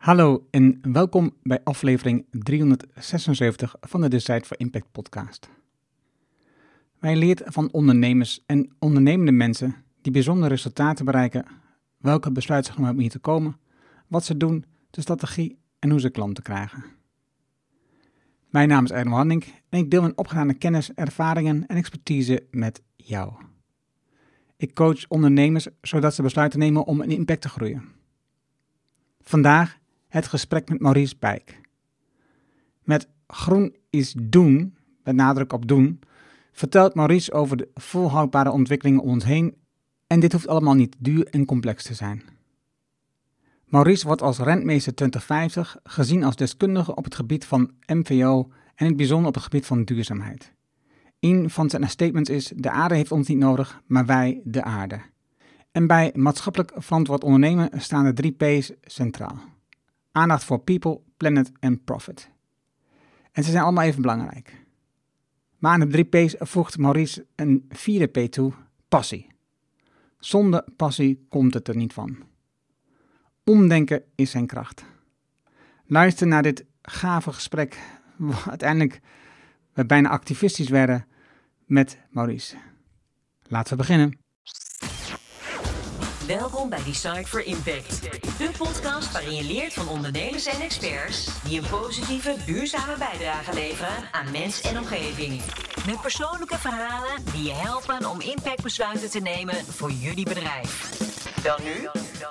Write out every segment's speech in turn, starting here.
Hallo en welkom bij aflevering 376 van de Decide for Impact podcast. Wij leren van ondernemers en ondernemende mensen die bijzondere resultaten bereiken, welke besluiten ze hier te komen, wat ze doen, de strategie en hoe ze klanten krijgen. Mijn naam is Erno Hanning en ik deel mijn opgedane kennis, ervaringen en expertise met jou. Ik coach ondernemers zodat ze besluiten nemen om een impact te groeien. Vandaag het gesprek met Maurice Bijk. Met Groen is doen, met nadruk op doen, vertelt Maurice over de volhoudbare ontwikkelingen om ons heen en dit hoeft allemaal niet duur en complex te zijn. Maurice wordt als rentmeester 2050 gezien als deskundige op het gebied van MVO en in het bijzonder op het gebied van duurzaamheid. Een van zijn statements is: De aarde heeft ons niet nodig, maar wij de aarde. En bij maatschappelijk verantwoord ondernemen staan de drie P's centraal: aandacht voor people, planet en profit. En ze zijn allemaal even belangrijk. Maar aan de drie P's voegt Maurice een vierde P toe: passie. Zonder passie komt het er niet van. Omdenken is zijn kracht. Luister naar dit gave gesprek, waar uiteindelijk we bijna activistisch werden met Maurice. Laten we beginnen. Welkom bij Decide for Impact, de podcast waarin je leert van ondernemers en experts die een positieve, duurzame bijdrage leveren aan mens en omgeving. Met persoonlijke verhalen die je helpen om impactbesluiten te nemen voor jullie bedrijf. Dan nu,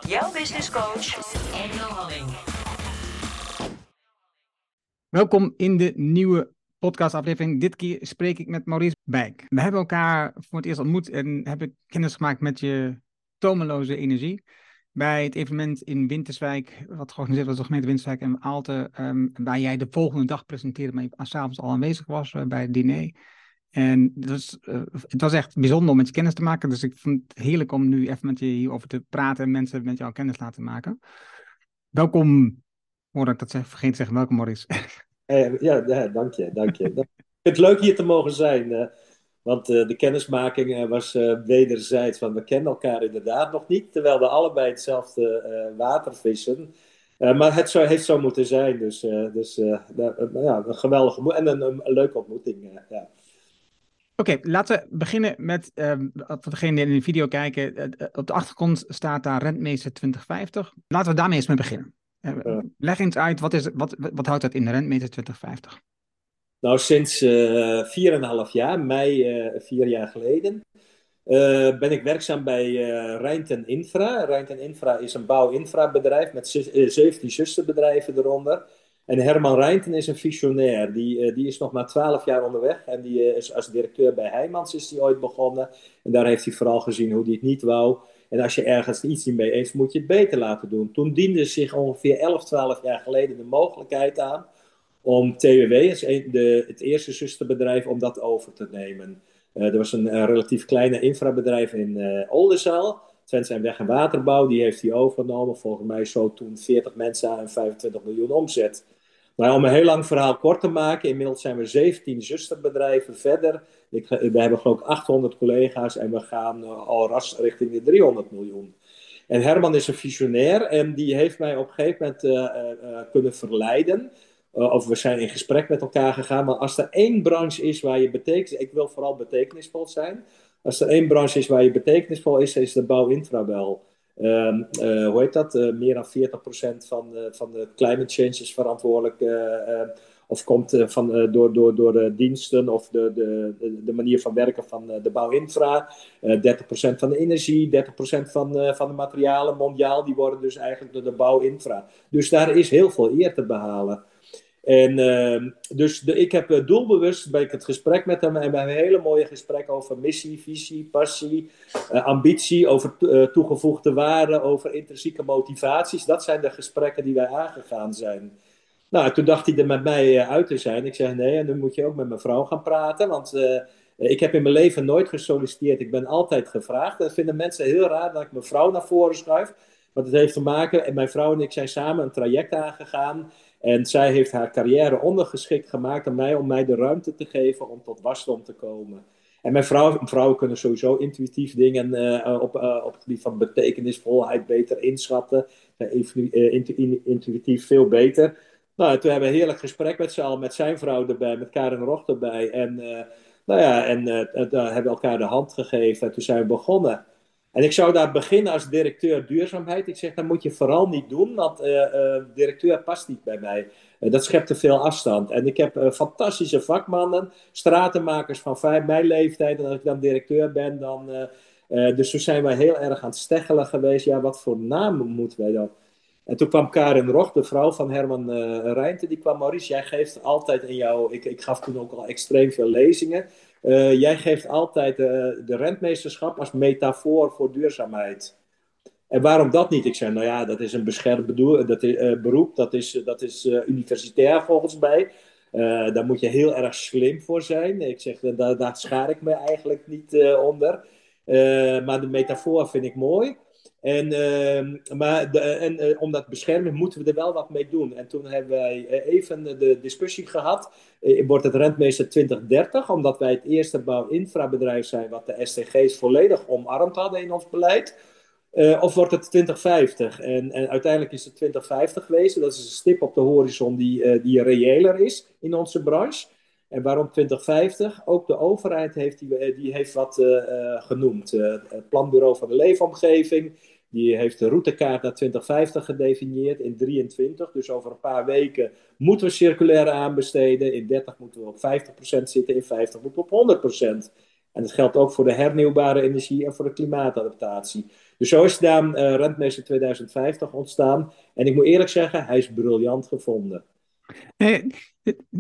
jouw business coach, Engel Halling. Welkom in de nieuwe podcastaflevering. Dit keer spreek ik met Maurice Bijk. We hebben elkaar voor het eerst ontmoet en hebben kennis gemaakt met je tomeloze energie. Bij het evenement in Winterswijk, wat georganiseerd was door de gemeente Winterswijk en Aalte, um, waar jij de volgende dag presenteerde, maar je s'avonds al aanwezig was uh, bij het diner. En uh, het was echt bijzonder om met je kennis te maken. Dus ik vond het heerlijk om nu even met je hierover te praten en mensen met jou kennis laten maken. Welkom, hoor ik dat zeg, vergeet te zeggen, welkom Maurice. Eh, ja, ja, dank je, dank je. Ik vind het leuk hier te mogen zijn. Want uh, de kennismaking uh, was wederzijds. Want we kennen elkaar inderdaad nog niet. Terwijl we allebei hetzelfde water vissen. maar het zou, heeft zo moeten zijn. Dus, dus ja, een geweldige en een, leuke ontmoeting. ja. Oké, okay, laten we beginnen met, uh, voor degenen die in de video kijken, uh, op de achtergrond staat daar Rentmeester 2050. Laten we daarmee eens mee beginnen. Uh, leg eens uit, wat, is, wat, wat houdt dat in de Rentmeester 2050? Nou, sinds 4,5 jaar, mei vier jaar geleden, ben ik werkzaam bij Rijnten Infra. Rijnten Infra is een bouw-infra-bedrijf met 17 zusterbedrijven eronder. En Herman Rijnten is een visionair. Die, uh, die is nog maar twaalf jaar onderweg. En die uh, is als directeur bij Heijmans is die ooit begonnen. En daar heeft hij vooral gezien hoe hij het niet wou. En als je ergens iets niet mee eens, moet je het beter laten doen. Toen diende zich ongeveer 11, 12 jaar geleden de mogelijkheid aan om TWW, het eerste zusterbedrijf, om dat over te nemen. Uh, er was een, relatief kleine infrabedrijf in uh, Oldenzaal. Twente zijn weg- en waterbouw, die heeft hij overgenomen. Volgens mij zo toen 40 mensen aan en 25 miljoen omzet. Maar om een heel lang verhaal kort te maken, inmiddels zijn we 17 zusterbedrijven verder. Ik, we hebben geloof ik 800 collega's en we gaan uh, al ras richting de 300 miljoen. En Herman is een visionair en die heeft mij op een gegeven moment kunnen verleiden. Of we zijn in gesprek met elkaar gegaan. Maar als er één branche is waar je betekenis... Ik wil vooral betekenisvol zijn. Als er één branche is waar je betekenisvol is, is de bouwinfra wel. Um, uh, hoe heet dat? Uh, meer dan 40% van, van de climate change is verantwoordelijk. of komt van, door, door, door de diensten of de, de, de manier van werken van de bouwinfra. 30% van de energie, 30% van, van de materialen mondiaal, die worden dus eigenlijk door de bouwinfra. Dus daar is heel veel eer te behalen. En uh, dus de, ik heb uh, doelbewust bij ik het gesprek met hem en we hebben een hele mooie gesprek over missie, visie, passie, uh, ambitie, over toegevoegde waarde, over intrinsieke motivaties. Dat zijn de gesprekken die wij aangegaan zijn. Nou, toen dacht hij er met mij uit te zijn. Ik zeg nee, en dan moet je ook met mijn vrouw gaan praten, want ik heb in mijn leven nooit gesolliciteerd. Ik ben altijd gevraagd. Dat vinden mensen heel raar dat ik mijn vrouw naar voren schuif. Want het heeft te maken, en mijn vrouw en ik zijn samen een traject aangegaan. En zij heeft haar carrière ondergeschikt gemaakt aan mij om mij de ruimte te geven om tot wasdom te komen. En mijn vrouw, vrouwen kunnen sowieso intuïtief dingen uh, op, uh, op het gebied van betekenisvolheid beter inschatten. intuïtief veel beter. Nou, toen hebben we een heerlijk gesprek met z'n allen, met zijn vrouw erbij, met Karen Rocht erbij. En, nou ja, en hebben we elkaar de hand gegeven en toen zijn we begonnen. En ik zou daar beginnen als directeur duurzaamheid. Ik zeg, dat moet je vooral niet doen, want directeur past niet bij mij. Eh, dat schept te veel afstand. En ik heb fantastische vakmannen, stratenmakers van vijf, mijn leeftijd. En als ik dan directeur ben, dan. Uh, dus toen zijn wij heel erg aan het steggelen geweest. Ja, wat voor namen moeten wij dan? En toen kwam Karin Roch, de vrouw van Herman uh, die kwam, Maurice, jij geeft altijd in jou, ik, ik gaf toen ook al extreem veel lezingen, jij geeft altijd de rentmeesterschap als metafoor voor duurzaamheid. En waarom dat niet? Ik zei, nou ja, dat is een beschermd bedoel, dat uh, beroep, dat is, dat is universitair volgens mij. Uh, daar moet je heel erg slim voor zijn. Ik zeg, daar, daar schaar ik me eigenlijk niet onder. maar de metafoor vind ik mooi. En, ehm, maar de, en om dat beschermen moeten we er wel wat mee doen. En toen hebben wij even de discussie gehad. wordt het rentmeester 2030, omdat wij het eerste bouw-infrabedrijf zijn wat de STG's volledig omarmd hadden in ons beleid. Of wordt het 2050? En, en, uiteindelijk is het 2050 geweest. Dat is een stip op de horizon die, die reëler is in onze branche. En waarom 2050? Ook de overheid heeft, die, eh, die heeft wat uh, genoemd. het Planbureau van de Leefomgeving. Die heeft de routekaart naar 2050 gedefinieerd in 23. Dus over een paar weken moeten we circulaire aanbesteden. In 30 moeten we op 50% zitten. In 50 moeten we op 100%. En dat geldt ook voor de hernieuwbare energie en voor de klimaatadaptatie. Dus zo is dan uh, Rentmeester 2050 ontstaan. En ik moet eerlijk zeggen, hij is briljant gevonden.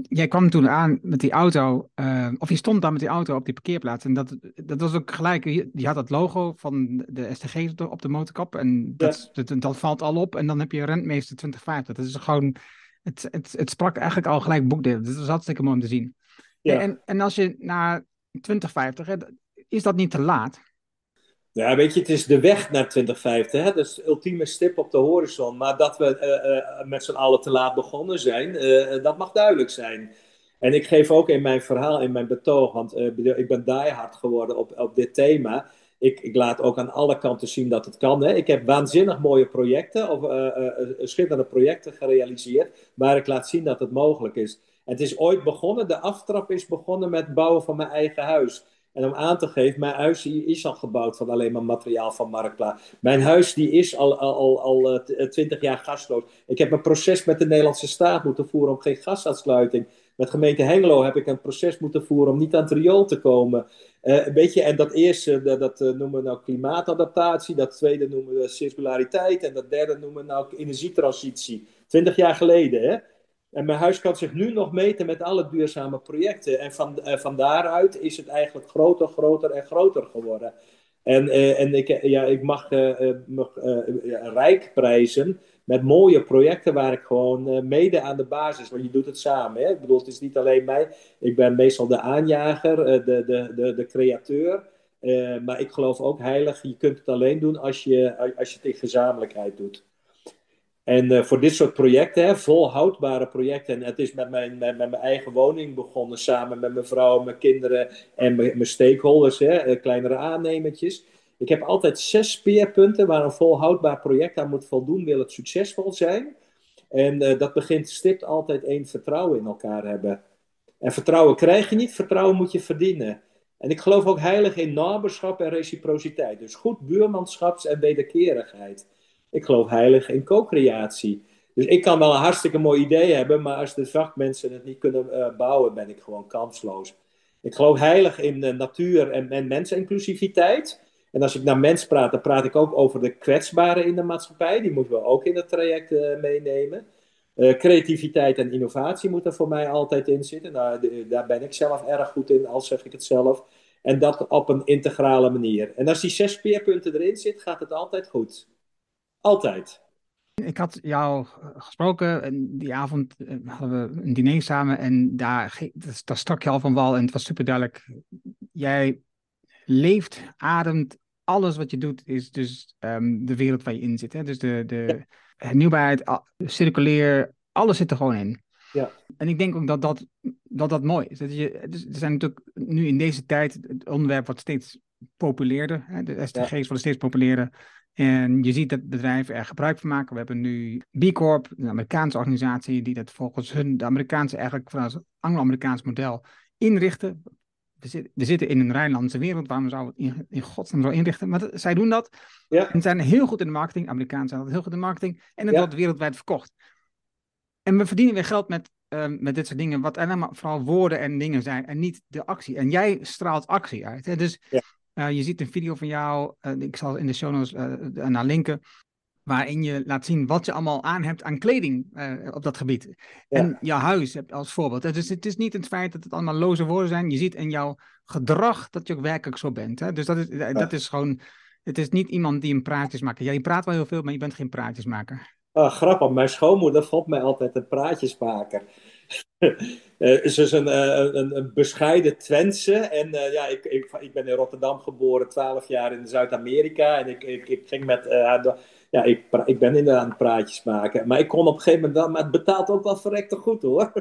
Jij kwam toen aan met die auto, uh, of je stond dan met die auto op die parkeerplaats. En dat, dat was ook gelijk, je, had dat logo van de STG op de motorkap. En dat, dat, dat, valt al op. En dan heb je Rentmeester 2050. Dat is gewoon, het, het, het sprak eigenlijk al gelijk boekdelen. Dat was hartstikke mooi om te zien. Ja. En, en als je naar 2050, hè, is dat niet te laat? Ja, weet je, het is de weg naar 2050. Hè? Dat is ultieme stip op de horizon. Maar dat we uh, uh, met z'n allen te laat begonnen zijn, uh, dat mag duidelijk zijn. En ik geef ook in mijn verhaal, in mijn betoog, want ik ben diehard geworden op, op dit thema. Ik, ik, laat ook aan alle kanten zien dat het kan. Hè? Ik heb waanzinnig mooie projecten, of schitterende projecten gerealiseerd, waar ik laat zien dat het mogelijk is. Het is ooit begonnen, de aftrap is begonnen met het bouwen van mijn eigen huis. En om aan te geven, mijn huis is al gebouwd van alleen maar materiaal van Marktplaats. Mijn huis die is al, al, al, eh, twintig jaar gasloos. Ik heb een proces met de Nederlandse staat moeten voeren om geen gasaansluiting. Met gemeente Hengelo heb ik een proces moeten voeren om niet aan het riool te komen. Weet je, en dat eerste, dat, dat noemen we nou klimaatadaptatie. Dat tweede noemen we circulariteit. En dat derde noemen we nou energietransitie. Twintig jaar geleden, hè. En mijn huis kan zich nu nog meten met alle duurzame projecten. En van, uh, van daaruit is het eigenlijk groter, groter en groter geworden. En, uh, en ik, ja, ik mag, mag rijk prijzen met mooie projecten waar ik gewoon mede aan de basis, want je doet het samen. Hè? Ik bedoel, het is niet alleen mij. Ik ben meestal de aanjager, de, de, de, de createur. maar ik geloof ook heilig, je kunt het alleen doen als je, als je het in gezamenlijkheid doet. En uh, voor dit soort projecten, volhoudbare projecten. En het is met mijn, met, met, mijn eigen woning begonnen, samen met mijn vrouw, mijn kinderen en mijn, stakeholders, hè, eh, kleinere aannemertjes. Ik heb altijd zes speerpunten waar een volhoudbaar project aan moet voldoen, wil het succesvol zijn. En uh, dat begint stipt altijd één vertrouwen in elkaar hebben. En vertrouwen krijg je niet, vertrouwen moet je verdienen. En ik geloof ook heilig in naberschap en reciprociteit. Dus goed buurmanschaps- en wederkerigheid. Ik geloof heilig in co-creatie. Dus ik kan wel een hartstikke mooi idee hebben, maar als de vakmensen het niet kunnen uh, bouwen, ben ik gewoon kansloos. Ik geloof heilig in natuur- en, en menseninclusiviteit. En als ik naar mens praat, dan praat ik ook over de kwetsbaren in de maatschappij. Die moeten we ook in het traject uh, meenemen. creativiteit en innovatie moeten voor mij altijd in zitten. Nou, daar ben ik zelf erg goed in, al zeg ik het zelf. En dat op een integrale manier. En als die zes speerpunten erin zitten, gaat het altijd goed. Altijd. Ik had jou gesproken en die avond eh, hadden we een diner samen en daar, daar stak je al van wal en het was super duidelijk. Jij leeft, ademt, alles wat je doet is dus um, de wereld waar je in zit. Hè? Dus de, de hernieuwbaarheid, circuleer, alles zit er gewoon in. Ja. En ik denk ook dat dat, dat, dat mooi is. Dat je, dus er zijn natuurlijk nu in deze tijd, het onderwerp wordt steeds populairder. Hè? De SDG's worden steeds populairder. En je ziet dat bedrijven er gebruik van maken. We hebben nu B Corp, een Amerikaanse organisatie, die dat volgens hun, de Amerikaanse, eigenlijk vanuit het Anglo-Amerikaans model, inrichten. We, zitten in een Rijnlandse wereld, waarom zouden we het in, in godsnaam zo inrichten? Maar zij doen dat. Ja. En zijn heel goed in de marketing. Amerikanen zijn heel goed in de marketing. En het wordt wereldwijd verkocht. En we verdienen weer geld met, ehm, met dit soort dingen, wat alleen vooral woorden en dingen zijn en niet de actie. En jij straalt actie uit. Hè? Dus ja. Eh, je ziet een video van jou, uh, ik zal in de show notes uh, naar linken, waarin je laat zien wat je allemaal aan hebt aan kleding op dat gebied. En jouw huis als voorbeeld. Dus het is niet het feit dat het allemaal loze woorden zijn. Je ziet in jouw gedrag dat je ook werkelijk zo bent. Hè? Dus dat is, dat is gewoon, het is niet iemand die een praatjes maakt. Ja, je praat wel heel veel, maar je bent geen praatjesmaker. Oh, grappig, mijn schoonmoeder vond mij altijd een praatjesmaker. Uh, is dus een, een, een, bescheiden Twentse. En uh, ja, ik, ik, ik ben in Rotterdam geboren, 12 jaar in Zuid-Amerika. En ik, ik, ik ging met. Ja, ik, ik ben inderdaad praatjes maken. Maar ik kon op een gegeven moment. Maar het betaalt ook wel verrekte goed hoor.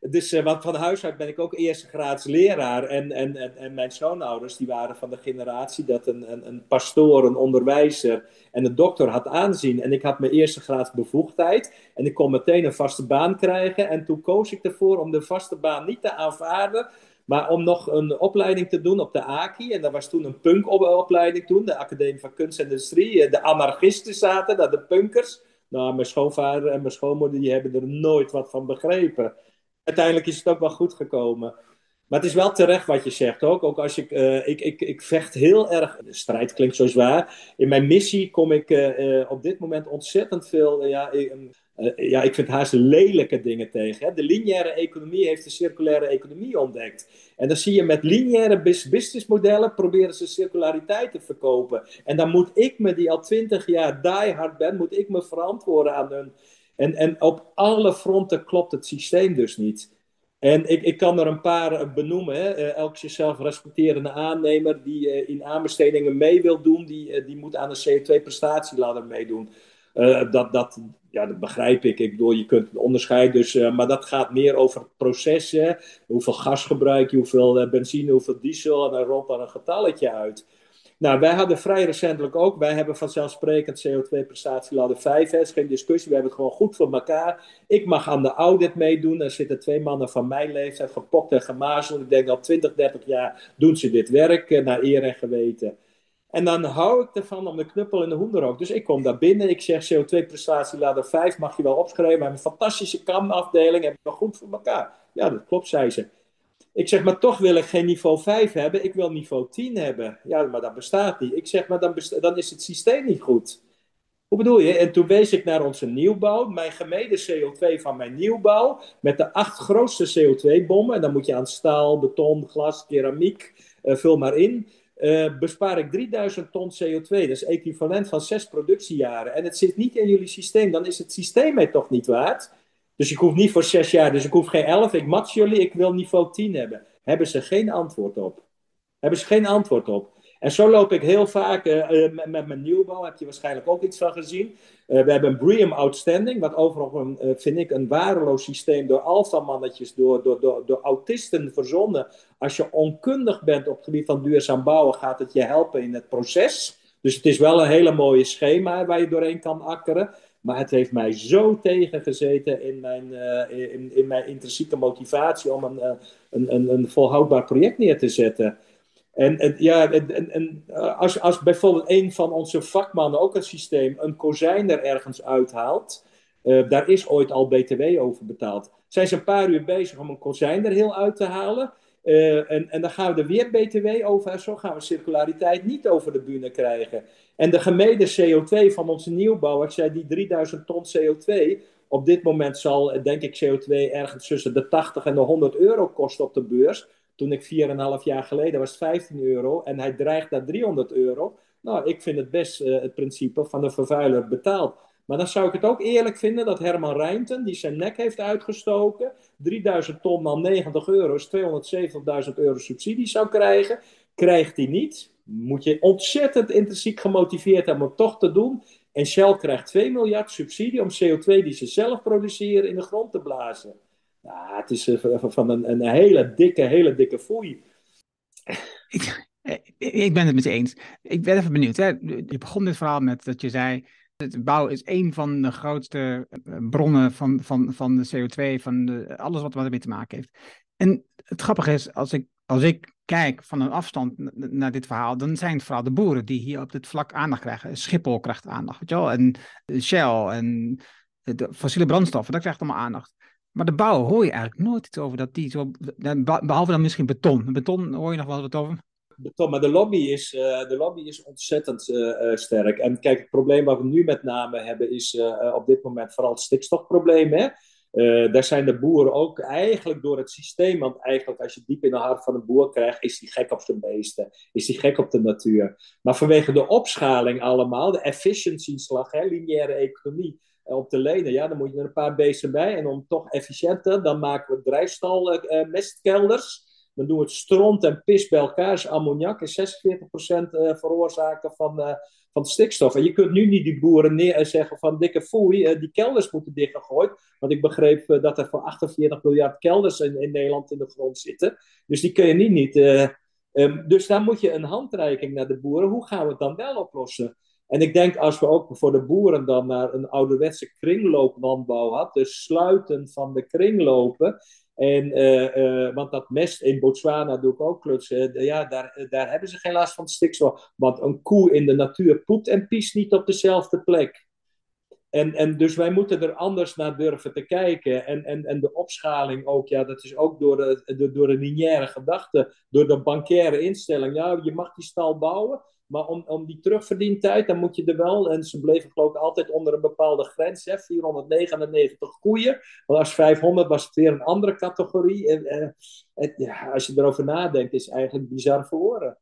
Dus uh, want van huis uit ben ik ook eerste graads leraar. En, en, en, mijn schoonouders die waren van de generatie dat een, een, een pastoor, een onderwijzer en een dokter had aanzien. En ik had mijn eerste graads bevoegdheid. En ik kon meteen een vaste baan krijgen. En toen koos ik ervoor om de vaste baan niet te aanvaarden. Maar om nog een opleiding te doen op de AKI. En dat was toen een punkopleiding toen. De Academie van Kunst en Industrie. Eh, de anarchisten zaten daar, de punkers. Nou, mijn schoonvader en mijn schoonmoeder die hebben er nooit wat van begrepen uiteindelijk is het ook wel goed gekomen. Maar het is wel terecht wat je zegt ook. Ook als ik, uh, ik, ik, ik vecht heel erg. De strijd klinkt zo zwaar. In mijn missie kom ik uh, uh, op dit moment ontzettend veel. ja, ja, ik vind haast lelijke dingen tegen. Hè. De lineaire economie heeft de circulaire economie ontdekt. En dan zie je met lineaire businessmodellen proberen ze circulariteit te verkopen. En dan moet ik me, die al twintig jaar diehard ben, moet ik me verantwoorden aan hun en, en op alle fronten klopt het systeem dus niet. En ik, ik kan er een paar eh, benoemen. Hè. Uh, elk zichzelf respecterende aannemer die uh, in aanbestedingen mee wil doen, die, die moet aan de CO2-prestatieladder meedoen. dat, dat, ja, dat begrijp ik. Ik bedoel, je kunt het onderscheid dus, maar dat gaat meer over processen. Hoeveel gas gebruik je, hoeveel benzine, hoeveel diesel, en dan rolt daar een getalletje uit. Nou, wij hadden vrij recentelijk ook, wij hebben vanzelfsprekend CO2-prestatieladder 5, hè, is geen discussie, we hebben het gewoon goed voor elkaar. Ik mag aan de audit meedoen, er zitten twee mannen van mijn leeftijd, gepokt en gemazeld. Ik denk al 20, 30 jaar doen ze dit werk, eh, naar eer en geweten. En dan hou ik ervan om de knuppel in de hoenderhoek. Dus ik kom daar binnen, ik zeg CO2-prestatieladder 5 mag je wel opschrijven, we hebben een fantastische kamafdeling, hebben we goed voor elkaar. Ja, dat klopt, zei ze. Ik zeg, maar toch wil ik geen niveau 5 hebben, ik wil niveau 10 hebben. Ja, maar dat bestaat niet. Ik zeg, maar dan, dan is het systeem niet goed. Hoe bedoel je? En toen wees ik naar onze nieuwbouw, mijn gemeten CO2 van mijn nieuwbouw, met de acht grootste CO2-bommen. En dan moet je aan staal, beton, glas, keramiek, uh, vul maar in. Uh, bespaar ik 3000 ton CO2. Dat is equivalent van zes productiejaren. En het zit niet in jullie systeem. Dan is het systeem mij toch niet waard. Dus ik hoef niet voor zes jaar, dus ik hoef geen elf. Ik match jullie, ik wil niveau 10 hebben. Hebben ze geen antwoord op. Hebben ze geen antwoord op. En zo loop ik heel vaak uh, met, met, mijn nieuwbouw, heb je waarschijnlijk ook iets van gezien. Uh, we hebben een BREEAM Outstanding, wat uh, vind ik een waardeloos systeem door alfamannetjes, door, door, door, door autisten verzonnen. Als je onkundig bent op het gebied van duurzaam bouwen, gaat het je helpen in het proces. Dus het is wel een hele mooie schema waar je doorheen kan akkeren. Maar het heeft mij zo tegengezeten in mijn, uh, in, in, mijn intrinsieke motivatie om een, uh, een, een, een, volhoudbaar project neer te zetten. En, ja, en, en, eh, als, als bijvoorbeeld een van onze vakmannen ook een systeem, een kozijn er ergens uithaalt, daar is ooit al BTW over betaald. Zijn ze een paar uur bezig om een kozijn er heel uit te halen? Uh, en, en dan gaan we er weer BTW over. Zo gaan we circulariteit niet over de bühne krijgen. En de gemeten CO2 van onze nieuwbouw, ik zei die 3000 ton CO2, op dit moment zal, denk ik, CO2 ergens tussen de 80 en de 100 euro kosten op de beurs. Toen ik 4,5 jaar geleden was het 15 euro en hij dreigt naar 300 euro. Nou, ik vind het best uh, het principe van de vervuiler betaald. Maar dan zou ik het ook eerlijk vinden dat Herman Reinten, die zijn nek heeft uitgestoken, 3000 ton al 90 euro is 270.000 euro subsidie zou krijgen. Krijgt hij niet moet je ontzettend intrinsiek gemotiveerd hebben om het toch te doen. En Shell krijgt 2 miljard subsidie om CO2 die ze zelf produceren in de grond te blazen. Ja, het is eh, van een, een hele dikke, hele dikke foei. ik ben het met je eens. Ik ben even benieuwd. Hè? Je begon dit verhaal met dat je zei. De bouw is een van de grootste bronnen van, van, van de CO2, van alles wat ermee te maken heeft. En het grappige is, als ik, als ik kijk van een afstand naar dit verhaal, dan zijn het vooral de boeren die hier op dit vlak aandacht krijgen. Schiphol krijgt aandacht, weet je wel? En Shell en de fossiele brandstoffen, dat krijgt allemaal aandacht. Maar de bouw hoor je eigenlijk nooit iets over dat die zo, behalve dan misschien beton. Beton hoor je nog wel wat over? Maar de lobby is, uh, de lobby is ontzettend uh, sterk. En kijk, het probleem wat we nu met name hebben is op dit moment vooral het stikstofprobleem. Hè? Daar zijn de boeren ook eigenlijk door het systeem, want eigenlijk als je diep in de hart van een boer krijgt, is hij gek op zijn beesten, is hij gek op de natuur. Maar vanwege de opschaling allemaal, de efficiency-slag, lineaire economie, op te lenen, ja, dan moet je er een paar beesten bij. En om toch efficiënter, dan maken we drijfstal mestkelders. Dan doen we het stront en pis bij elkaar. Dus ammoniak is 46% veroorzaken van van stikstof. En je kunt nu niet die boeren neer zeggen van dikke foei, uh, die kelders moeten dichtgegooid. Want ik begreep dat er voor 48 miljard kelders in, in, Nederland in de grond zitten. Dus die kun je niet. niet um, dus daar moet je een handreiking naar de boeren. Hoe gaan we het dan wel oplossen? En ik denk als we ook voor de boeren dan naar een ouderwetse kringlooplandbouw hadden, dus sluiten van de kringlopen, en, uh, want dat mest in Botswana doe ik ook klutsen. ja, daar, daar hebben ze geen last van stikstof. Want een koe in de natuur poept en piest niet op dezelfde plek. En, en dus wij moeten er anders naar durven te kijken. En, en, en de opschaling ook, ja, dat is ook door de, de, door de lineaire gedachte, door de bankaire instelling. Ja, je mag die stal bouwen, maar om, om die terugverdientijd, dan moet je er wel, en ze bleven geloof ik altijd onder een bepaalde grens, hè, 499 koeien. Want als 500 was het weer een andere categorie. En, eh, ja, als je erover nadenkt, is het eigenlijk bizar verloren.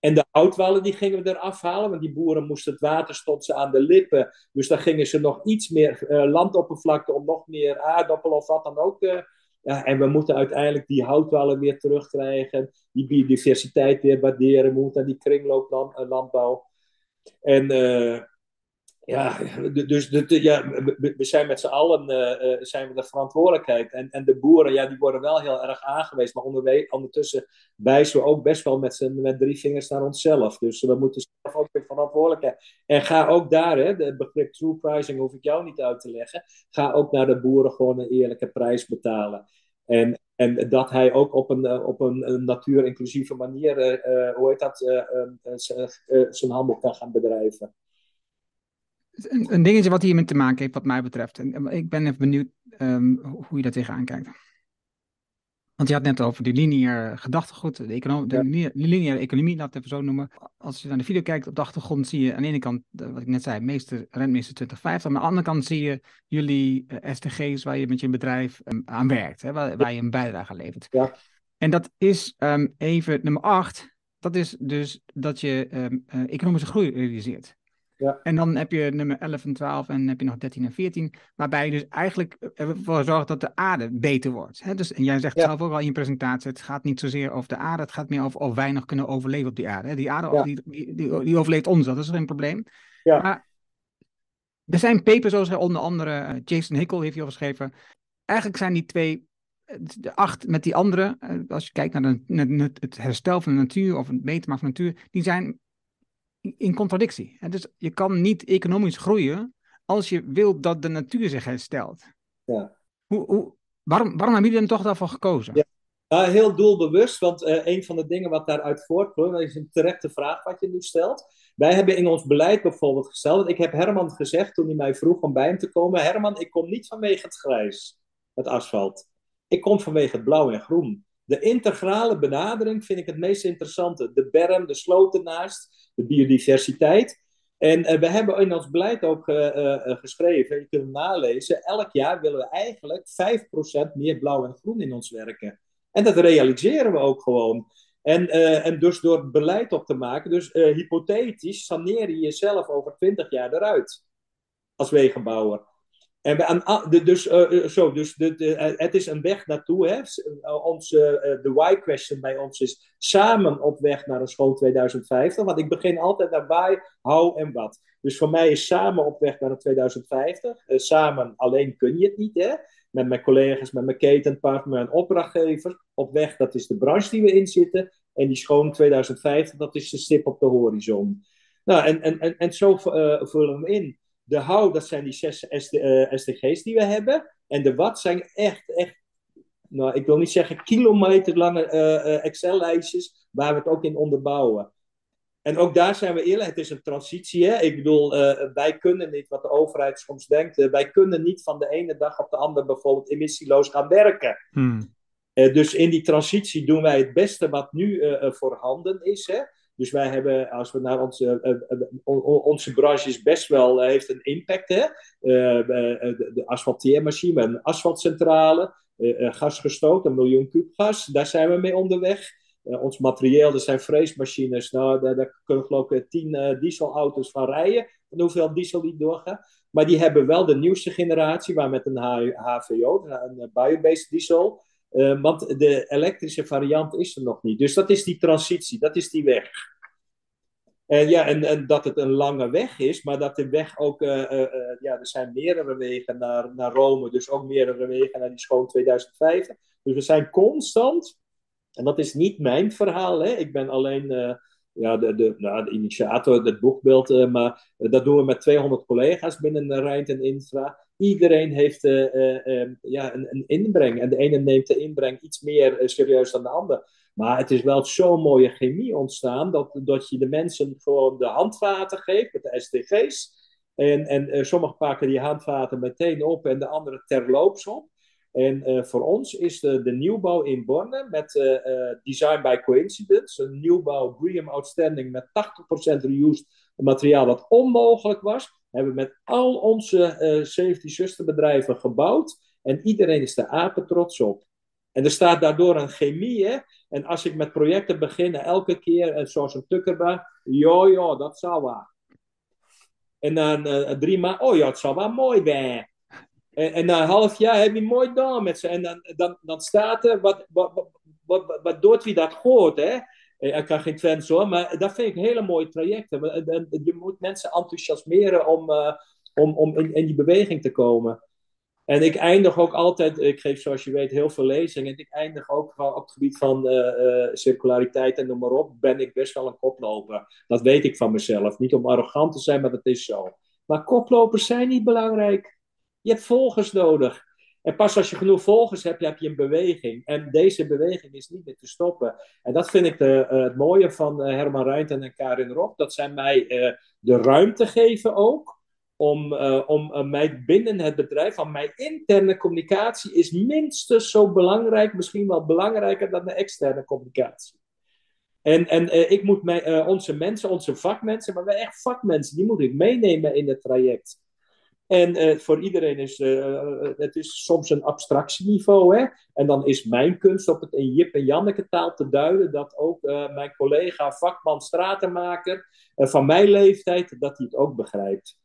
En de houtwallen die gingen we eraf halen, want die boeren moesten het water stond ze aan de lippen. Dus dan gingen ze nog iets meer uh, landoppervlakte om nog meer aardappelen of wat dan ook uh, ja, en we moeten uiteindelijk die houtwallen weer terugkrijgen, die biodiversiteit weer waarderen, we moeten aan die kringlooplandbouw. En ja, dus de, ja, we, zijn met z'n allen uh, zijn we de verantwoordelijkheid. En, en de boeren, ja, die worden wel heel erg aangewezen. Maar ondertussen wijzen we ook best wel met, met drie vingers naar onszelf. Dus we moeten zelf ook weer verantwoordelijkheid. En ga ook daar, hè, het begrip true pricing hoef ik jou niet uit te leggen. Ga ook naar de boeren gewoon een eerlijke prijs betalen. En, en dat hij ook op een, op een, natuur-inclusieve manier, uh, hoe heet dat, zijn handel kan gaan bedrijven een, een, dingetje wat hiermee te maken heeft, wat mij betreft. En ik ben even benieuwd um, hoe je daar tegenaan kijkt. Want je had net over die lineaire gedachtegoed, de, econo- de ja. lineaire economie, laat het even zo noemen. Als je naar de video kijkt op de achtergrond, zie je aan de ene kant, wat ik net zei, meester, rentmeester 2050. Aan de andere kant zie je jullie uh, SDG's waar je met je bedrijf um, aan werkt, hè, waar, waar, je een bijdrage levert. Ja. En dat is um, even nummer 8. Dat is dus dat je uh, economische groei realiseert. Ja. En dan heb je nummer 11 en 12 en heb je nog 13 en 14, waarbij je dus eigenlijk ervoor zorgt dat de aarde beter wordt. Hè? Dus, en jij zegt zelf ook al in je presentatie, het gaat niet zozeer over de aarde, het gaat meer over of wij nog kunnen overleven op die aarde. Hè? Die aarde ja. die, die, die, overleeft ons, dat is geen probleem. Ja. Maar er zijn papers, zoals onder andere uh, Jason Hickel heeft hier geschreven. Eigenlijk zijn die twee de acht met die andere, als je kijkt naar de, het herstel van de natuur of het beter maken van de natuur, die zijn in contradictie. Dus je kan niet economisch groeien als je wilt dat de natuur zich herstelt. Ja. Hoe, hoe, waarom, waarom hebben jullie dan toch daarvoor gekozen? Ja. Nou, heel doelbewust, want uh, een van de dingen wat daaruit voortkomt, dat is een terechte vraag wat je nu stelt. Wij hebben in ons beleid bijvoorbeeld gesteld, ik heb Herman gezegd toen hij mij vroeg om bij hem te komen, Herman, ik kom niet vanwege het grijs, het asfalt. Ik kom vanwege het blauw en groen. De integrale benadering vind ik het meest interessante. De berm, de sloot ernaast, de biodiversiteit. En uh, we hebben in ons beleid ook uh, uh, geschreven, je kunt het nalezen, elk jaar willen we eigenlijk 5% meer blauw en groen in ons werken. En dat realiseren we ook gewoon. En, en dus door beleid op te maken, dus hypothetisch saneer je jezelf over 20 jaar eruit als wegenbouwer. En we, dus, uh, zo, dus de, de, het is een weg naartoe. Hè. Onze, de why question bij ons is samen op weg naar een schoon 2050. Want ik begin altijd naar why, how en wat. Dus voor mij is samen op weg naar een 2050. Uh, samen alleen kun je het niet. Hè. Met mijn collega's, met mijn ketenpartner en opdrachtgever. Op weg, dat is de branche die we in zitten. En die schoon 2050, dat is de stip op de horizon. Nou, en, en, en, en zo vullen we in. De hou, dat zijn die zes SD, uh, SDG's die we hebben. En de wat zijn echt, echt nou, ik wil niet zeggen kilometerlange uh, Excel-lijstjes waar we het ook in onderbouwen. En ook daar zijn we eerlijk, het is een transitie. Hè? Ik bedoel, uh, wij kunnen niet, wat de overheid soms denkt, uh, wij kunnen niet van de ene dag op de andere bijvoorbeeld emissieloos gaan werken. Hmm. Uh, dus in die transitie doen wij het beste wat nu voorhanden is. Hè? Dus wij hebben, als we naar onze, onze branche is best wel, heeft een impact. Hè? de, asfalteermachine, een asfaltcentrale, gas gestoken, een miljoen kub gas, daar zijn we mee onderweg. Ons materieel, dat zijn freesmachines. Nou, daar, daar kunnen geloof ik tien uh, dieselauto's van rijden. Van hoeveel diesel die doorgaan. Maar die hebben wel de nieuwste generatie, waar met een HVO, een biobased diesel. Uh, want de elektrische variant is er nog niet. Dus dat is die transitie, dat is die weg. En ja, en, en dat het een lange weg is, maar dat de weg ook, ja, er zijn meerdere wegen naar, naar Rome, dus ook meerdere wegen naar die schoon 2005. Dus we zijn constant en dat is niet mijn verhaal. Hè? Ik ben alleen ja, de, de, nou, de initiator, het boekbeeld. Maar dat doen we met 200 collega's binnen Rijnt en Infra. Iedereen heeft ja, een, een, inbreng. En de ene neemt de inbreng iets meer serieus dan de ander. Maar het is wel zo'n mooie chemie ontstaan. Dat, dat je de mensen gewoon de handvaten geeft met de SDG's. En, en sommigen pakken die handvaten meteen op en de anderen terloops op. En voor ons is de, de nieuwbouw in Borne met Design by Coincidence, een nieuwbouw BREEAM Outstanding met 80% reused materiaal wat onmogelijk was, hebben met al onze 17 zusterbedrijven gebouwd. En iedereen is de apen trots op. En er staat daardoor een chemie, hè? En als ik met projecten begin, elke keer, zoals een tukkerba, ja, ja, dat zou wel. En dan drie maanden, oh ja, het zou wel mooi zijn. En, en, na een half jaar heb je mooi gedaan met ze. En dan, dan, dan staat er, wat, wat, wat, wat, wat doet wie dat hoort, hè? Ik kan geen fans hoor, maar dat vind ik een hele mooie trajecten. Je moet mensen enthousiasmeren om, uh, om, om in, in, die beweging te komen. En ik eindig ook altijd, ik geef zoals je weet heel veel lezingen. En ik eindig ook op het gebied van circulariteit en noem maar op, ben ik best wel een koploper. Dat weet ik van mezelf. Niet om arrogant te zijn, maar dat is zo. Maar koplopers zijn niet belangrijk. Je hebt volgers nodig. En pas als je genoeg volgers hebt, heb je een beweging. En deze beweging is niet meer te stoppen. En dat vind ik de, uh, het mooie van uh, Herman Ruijten en Karin Rock. Dat zij mij uh, de ruimte geven ook. Om, om mij binnen het bedrijf, van mijn interne communicatie is minstens zo belangrijk, misschien wel belangrijker dan de externe communicatie. En, en ik moet mij, onze mensen, onze vakmensen, maar wij echt vakmensen, die moet ik meenemen in het traject. En uh, voor iedereen is uh, het is soms een abstractieniveau. Hè? En dan is mijn kunst op het in Jip en Janneke taal te duiden dat ook mijn collega, vakman, stratenmaker van mijn leeftijd, dat hij het ook begrijpt.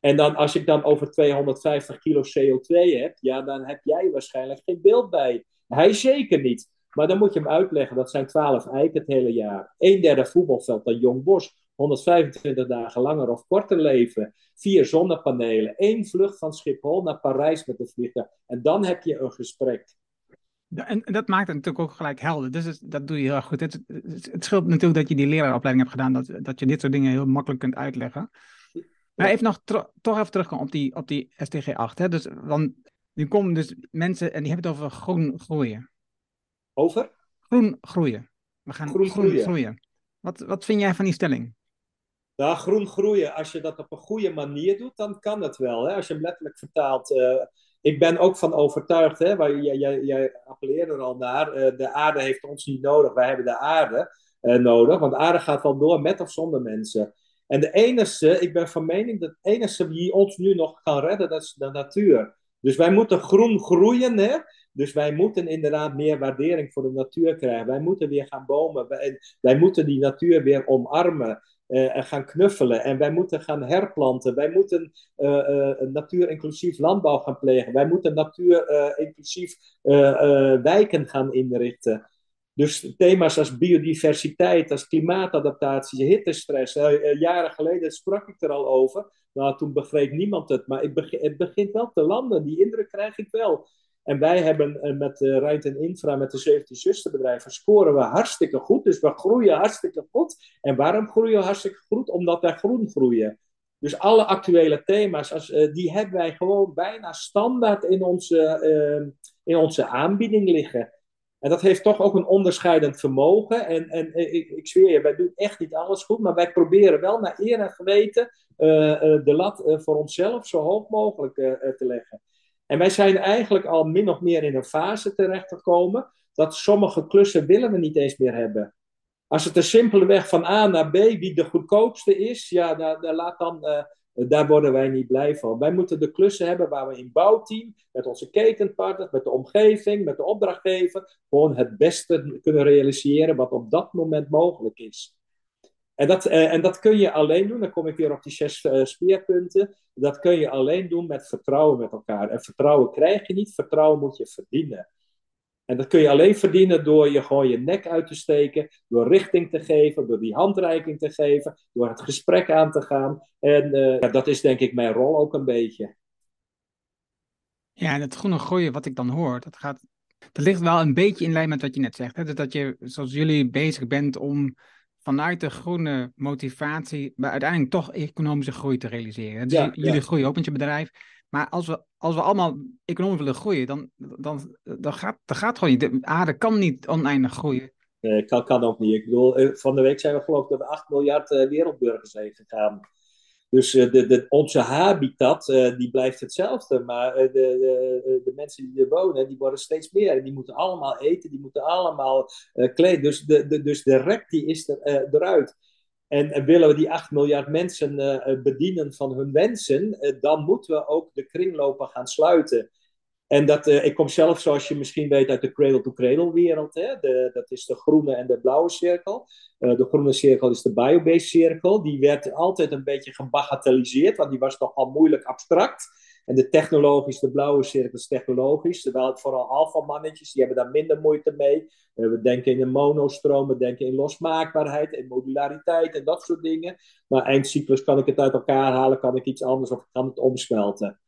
En dan als ik dan over 250 kilo CO2 heb, ja, dan heb jij waarschijnlijk geen beeld bij. Hij zeker niet. Maar dan moet je hem uitleggen, dat zijn 12 eiken het hele jaar. Een derde voetbalveld dan Jong Bos. 125 dagen langer of korter leven. Vier zonnepanelen. één vlucht van Schiphol naar Parijs met de vliegtuig. En dan heb je een gesprek. En dat maakt het natuurlijk ook gelijk helder. Dus dat doe je heel erg goed. Het, het, scheelt natuurlijk dat je die leraaropleiding hebt gedaan, dat, dat je dit soort dingen heel makkelijk kunt uitleggen. Maar even nog toch even terugkomen op die, op die STG 8. Hè? Dus, want nu komen dus mensen en die hebben het over groen groeien. Over? Groen groeien. We gaan groen, groeien. groeien. Wat, wat vind jij van die stelling? Nou, groen groeien, als je dat op een goede manier doet, dan kan het wel. Hè? Als je hem letterlijk vertaalt. Uh, ik ben ook van overtuigd, hè, waar jij, jij, jij appelleerde er al naar. Uh, de aarde heeft ons niet nodig, wij hebben de aarde uh, nodig. Want de aarde gaat wel door met of zonder mensen. En de enige, ik ben van mening, dat de enige die ons nu nog kan redden, dat is de natuur. Dus wij moeten groen groeien, hè? Dus wij moeten inderdaad meer waardering voor de natuur krijgen. Wij moeten weer gaan bomen. Wij moeten die natuur weer omarmen uh, gaan knuffelen. En wij moeten gaan herplanten. Wij moeten uh, natuur-inclusief landbouw gaan plegen. Wij moeten natuur-inclusief wijken gaan inrichten. Dus thema's als biodiversiteit, als klimaatadaptatie, hittestress. jaren geleden sprak ik er al over. Nou, toen begreep niemand het. Maar het begint wel te landen. Die indruk krijg ik wel. En wij hebben met uh, en Infra, met de 17 zusterbedrijven, scoren we hartstikke goed. Dus we groeien hartstikke goed. En waarom groeien we hartstikke goed? Omdat wij groen groeien. Dus alle actuele thema's, als, uh, die hebben wij gewoon bijna standaard in onze, in onze aanbieding liggen. En dat heeft toch ook een onderscheidend vermogen. En, en ik, ik zweer je, wij doen echt niet alles goed, maar wij proberen wel naar eer en geweten de lat voor onszelf zo hoog mogelijk te leggen. En wij zijn eigenlijk al min of meer in een fase terechtgekomen dat sommige klussen willen we niet eens meer hebben. Als het er simpelweg van A naar B, wie de goedkoopste is, ja, daar, daar dan, uh, daar worden wij niet blij van. Wij moeten de klussen hebben waar we in bouwteam, met onze ketenpartners, met de omgeving, met de opdrachtgever, gewoon het beste kunnen realiseren wat op dat moment mogelijk is. En dat, uh, en dat kun je alleen doen, dan kom ik weer op die zes uh, speerpunten. Dat kun je alleen doen met vertrouwen met elkaar. En vertrouwen krijg je niet, vertrouwen moet je verdienen. En dat kun je alleen verdienen door je gewoon je nek uit te steken, door richting te geven, door die handreiking te geven, door het gesprek aan te gaan. En uh, ja, dat is denk ik mijn rol ook een beetje. Ja, en het groene groeien, wat ik dan hoor, dat, gaat, dat ligt wel een beetje in lijn met wat je net zegt. Hè? Dus dat je, zoals jullie, bezig bent om vanuit de groene motivatie maar uiteindelijk toch economische groei te realiseren. Dus ja, jullie ja. groeien ook met je bedrijf. Maar als we, als we allemaal economisch willen groeien, dan, dan, dan, gaat, dan gaat gewoon niet. De aarde kan niet oneindig groeien. Nee, kan, kan ook niet. Ik bedoel, eh, van de week zijn we geloof ik door 8 miljard uh, wereldburgers heen gegaan. Dus uh, de, onze habitat, uh, die blijft hetzelfde. Maar uh, de, de, de, mensen die er wonen, die worden steeds meer. Die moeten allemaal eten, die moeten allemaal kleden. Dus de, de, dus de rek die is er, eruit. En, en, willen we die 8 miljard mensen bedienen van hun wensen, dan moeten we ook de kringlopen gaan sluiten. En dat, uh, ik kom zelf, zoals je misschien weet, uit de cradle-to-cradle wereld. Dat is de groene en de blauwe cirkel. Uh, de groene cirkel is de biobased cirkel. Die werd altijd een beetje gebagatelliseerd, want die was toch al moeilijk abstract. En de technologisch, de blauwe cirkel is technologisch. Terwijl het vooral alpha-mannetjes, die hebben daar minder moeite mee. Uh, we denken in een monostroom, we denken in losmaakbaarheid, in modulariteit en dat soort dingen. Maar eindcyclus kan ik het uit elkaar halen, kan ik iets anders of kan het omsmelten.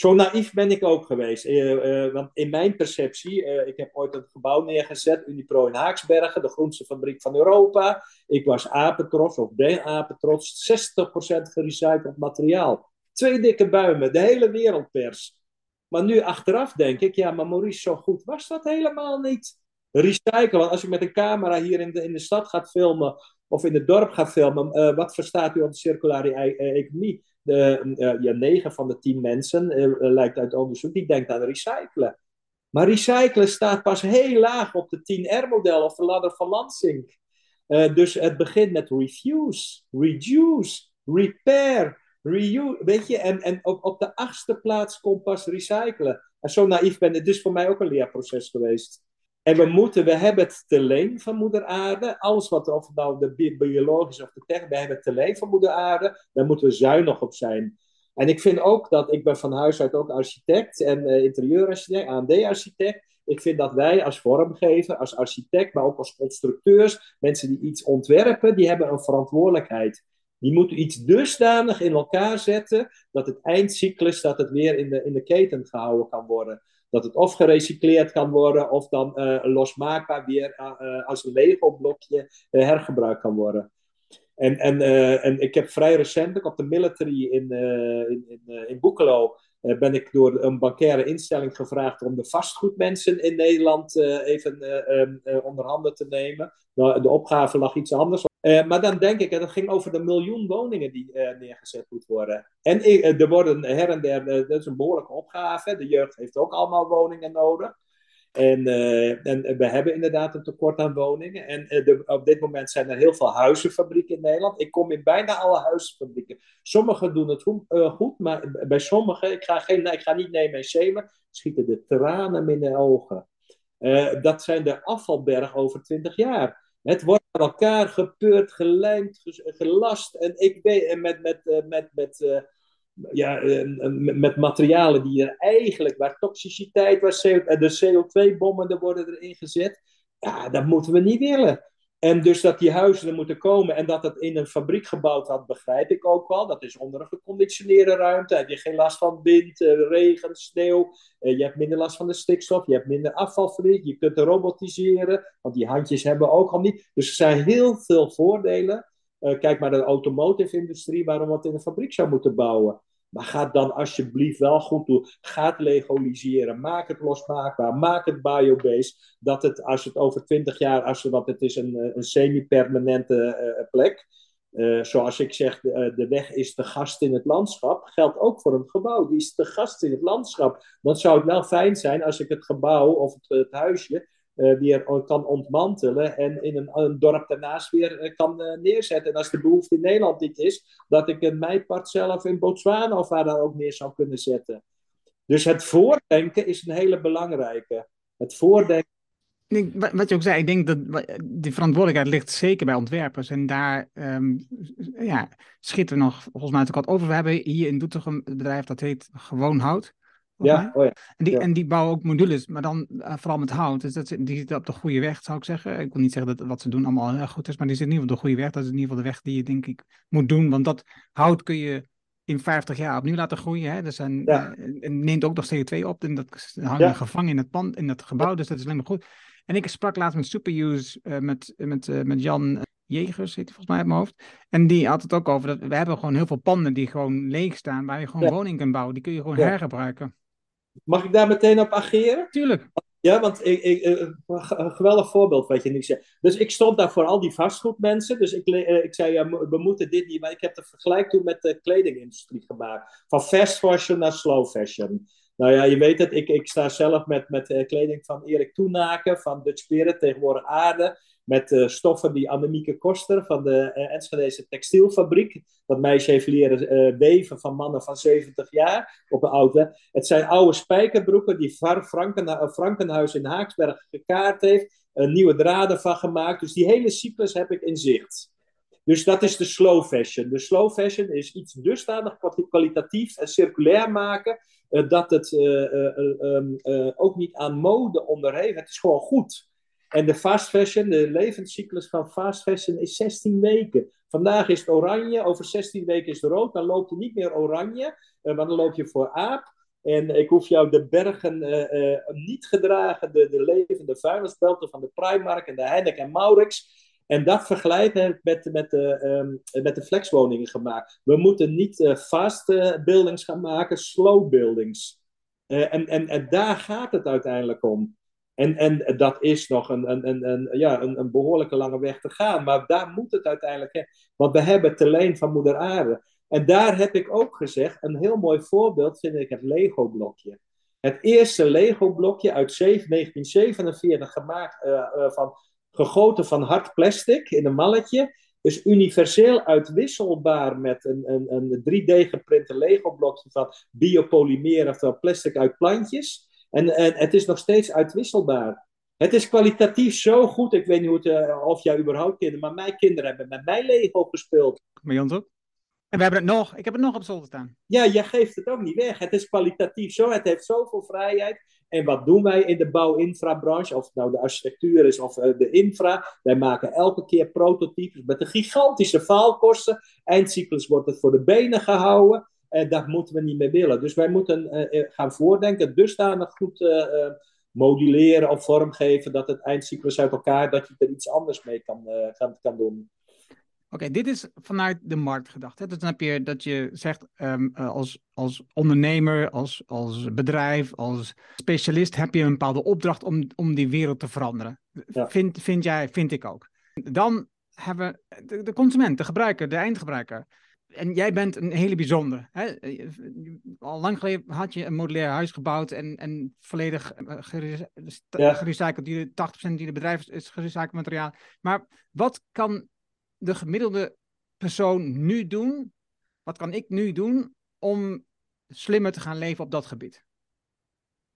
Zo naïef ben ik ook geweest. Uh, uh, want in mijn perceptie, uh, ik heb ooit een gebouw neergezet, Unipro in Haaksbergen, de groenste fabriek van Europa. Ik was apetrots, of ben apetrots, 60% gerecycled materiaal. Twee dikke buimen, de hele wereldpers. Maar nu achteraf denk ik, ja, maar Maurice, zo goed was dat helemaal niet. Recyclen, want als je met een camera hier in de, in de stad gaat filmen, of in het dorp gaat filmen, wat verstaat u onder circulaire economie? de, uh, ja, 9 van de 10 mensen, lijkt uit onderzoek, die denkt aan recyclen. Maar recyclen staat pas heel laag op de 10R-model of de ladder van Lansing. Dus het begint met refuse, reduce, repair, reuse. Weet je, en, en op, op de achtste plaats komt pas recyclen. En zo naïef ben ik, dus voor mij ook een leerproces geweest. En we moeten, we hebben het te leen van moeder aarde. Alles wat, of het nou de biologisch of de tech, we hebben het te leen van moeder aarde. Daar moeten we zuinig op zijn. En ik vind ook dat, ik ben van huis uit ook architect en uh, interieurarchitect, AMD-architect. Ik vind dat wij als vormgever, als architect, maar ook als constructeurs, mensen die iets ontwerpen, die hebben een verantwoordelijkheid. Die moeten iets dusdanig in elkaar zetten dat het eindcyclus, dat het weer in de, in de keten gehouden kan worden dat het of gerecycleerd kan worden of dan uh, losmaakbaar weer uh, als een Lego-blokje hergebruikt kan worden. En, en, en ik heb vrij recent op de military in, in, in, in Boekelo ben ik door een bankaire instelling gevraagd om de vastgoedmensen in Nederland even onder handen te nemen. Nou, de opgave lag iets anders. Uh, maar dan denk ik, dat ging over de miljoen woningen die neergezet moeten worden. En er worden her en der, dat is een behoorlijke opgave. De jeugd heeft ook allemaal woningen nodig. En, en we hebben inderdaad een tekort aan woningen. En de, op dit moment zijn er heel veel huizenfabrieken in Nederland. Ik kom in bijna alle huizenfabrieken. Sommigen doen het goed, goed maar bij sommigen, ik ga, geen, ik ga niet nemen en shamen, schieten de tranen in de ogen. dat zijn de afvalberg over 20 jaar. Het wordt aan elkaar gepeurd, gelijmd, gelast. En ik weet, met, met, met, met, met, ja, met materialen die er eigenlijk, waar toxiciteit, waar CO, de CO2-bommen er worden erin gezet. Ja, dat moeten we niet willen. En dus dat die huizen er moeten komen en dat het in een fabriek gebouwd had, begrijp ik ook wel. Dat is onder een geconditioneerde ruimte. Je geen last van wind, eh, regen, sneeuw. Eh, je hebt minder last van de stikstof. Je hebt minder afvalverlies. Je kunt robotiseren, want die handjes hebben ook al niet. Dus er zijn heel veel voordelen. Kijk maar de automotive-industrie, waarom het in een fabriek zou moeten bouwen. Maar ga dan alsjeblieft wel goed doen. Ga het legaliseren. Maak het losmaakbaar. Maak het biobased. Dat het, als het over twintig jaar, als het, want het is een, eh, een semi-permanente uh, plek. Uh, zoals ik zeg, de, weg is de gast in het landschap. Geldt ook voor een gebouw. Die is de gast in het landschap. Dan zou het wel fijn zijn als ik het gebouw of het, het huisje weer kan ontmantelen en in een, een dorp daarnaast weer uh, kan uh, neerzetten. En als de behoefte in Nederland niet is, dat ik een mijpart zelf in Botswana of waar dan ook neer zou kunnen zetten. Dus het voordenken is een hele belangrijke. Het voordenken. Wat je ook zei, ik denk dat die verantwoordelijkheid ligt zeker bij ontwerpers. En daar um, ja, schieten we nog volgens mij ook wat over. We hebben hier in Doetinchem een bedrijf dat heet Gewoon Hout. Ja, oh ja. En, die, ja. en die bouwen ook modules, maar dan uh, vooral met hout. Dus dat, die zitten op de goede weg, zou ik zeggen. Ik wil niet zeggen dat wat ze doen allemaal heel goed is, maar die zitten in ieder geval op de goede weg. Dat is in ieder geval de weg die je denk ik moet doen. Want dat hout kun je in 50 jaar opnieuw laten groeien. Hè? Dus en, Ja. en neemt ook nog CO2 op. En dat Ja. gevangen in het pand, in het gebouw. Dus dat is alleen maar goed. En ik sprak laatst met Superuse, eh, met, met, eh, met Jan Jegers, hij volgens mij uit mijn hoofd. En die had het ook over dat we hebben gewoon heel veel panden die gewoon leeg staan, waar je gewoon Ja. woning kan bouwen. Die kun je gewoon Ja. hergebruiken. Mag ik daar meteen op ageren? Tuurlijk. Ja, want ik, ik, eh, een geweldig voorbeeld wat je nu zegt. Dus ik stond daar voor al die vastgoedmensen. Dus ik, eh, ik zei, ja, we moeten dit niet. Maar ik heb de vergelijk toen met de kledingindustrie gemaakt. Van fast fashion naar slow fashion. Nou ja, je weet het, ik, ik sta zelf met, met eh, kleding van Erik Toenaken, van Dutch Spirit, tegenwoordig Aarde. Met eh, stoffen die Annemieke Koster van de eh, Enschedeze textielfabriek. Dat meisje heeft leren eh, weven van mannen van 70 jaar op een auto. Het zijn oude spijkerbroeken die Franken, Frankenhuis in Haaksberg gekaart heeft. nieuwe draden van gemaakt. Dus die hele cyclus heb ik in zicht. Dus dat is de slow fashion. De slow fashion is iets dusdanig kwali- kwalitatief en circulair maken. dat het eh, eh, eh, ehm, eh, ook niet aan mode onderhevig Het is gewoon goed. En de fast fashion, de levenscyclus van fast fashion is 16 weken. Vandaag is het oranje, over 16 weken is het rood. Dan loop je niet meer oranje, eh, maar dan loop je voor aap. En ik hoef jou de bergen eh, eh, niet gedragen, de, de levende vuilnisbelten van de Primark en de Heineken en Maurits. En dat vergelijken met, met, de, ehm, met de flexwoningen gemaakt. We moeten niet eh, fast buildings gaan maken, slow buildings. En, en, en daar gaat het uiteindelijk om. En, en dat is nog een, een, ja, een, behoorlijke lange weg te gaan. Maar daar moet het uiteindelijk heen. Want we hebben het leen van Moeder Aarde. En daar heb ik ook gezegd, een heel mooi voorbeeld vind ik het Lego-blokje. Het eerste Lego-blokje uit 7 1947 gemaakt, eh, van, gegoten van hard plastic in een malletje. Is universeel uitwisselbaar met een, een, een 3D-geprinte Lego-blokje van biopolymer, oftewel plastic uit plantjes. En, en het is nog steeds uitwisselbaar. Het is kwalitatief zo goed. Ik weet niet hoe het, eh, of jij überhaupt kinderen, maar mijn kinderen hebben met mij Lego gespeeld. Bij ons ook. En we hebben het nog. Ik heb het nog op zolder staan. Ja, jij geeft het ook niet weg. Het is kwalitatief zo. Het heeft zoveel vrijheid. En wat doen wij in de bouw-infra-branche? Of het nou de architectuur is of uh, de infra. Wij maken elke keer prototypes met een gigantische faalkosten. Eindcyclus wordt het voor de benen gehouden. En dat moeten we niet meer willen. Dus wij moeten uh, gaan voordenken. Dusdanig goed moduleren of vormgeven. Dat het eindcyclus uit elkaar, dat je er iets anders mee kan, kan, kan doen. Oké, okay, dit is vanuit de markt gedacht. Hè? Dus dan heb je dat je zegt um, uh, als, als ondernemer, als, als bedrijf, als specialist heb je een bepaalde opdracht om, om die wereld te veranderen. Ja. Vind, vind jij, vind ik ook. Dan hebben we de, de consument, de gebruiker, de eindgebruiker. En jij bent een hele bijzondere. Hè? Al lang geleden had je een modulair huis gebouwd en, en volledig gerecycled. Ja. 80% die de bedrijf is gerecycled materiaal. Maar wat kan de gemiddelde persoon nu doen? Wat kan ik nu doen om slimmer te gaan leven op dat gebied?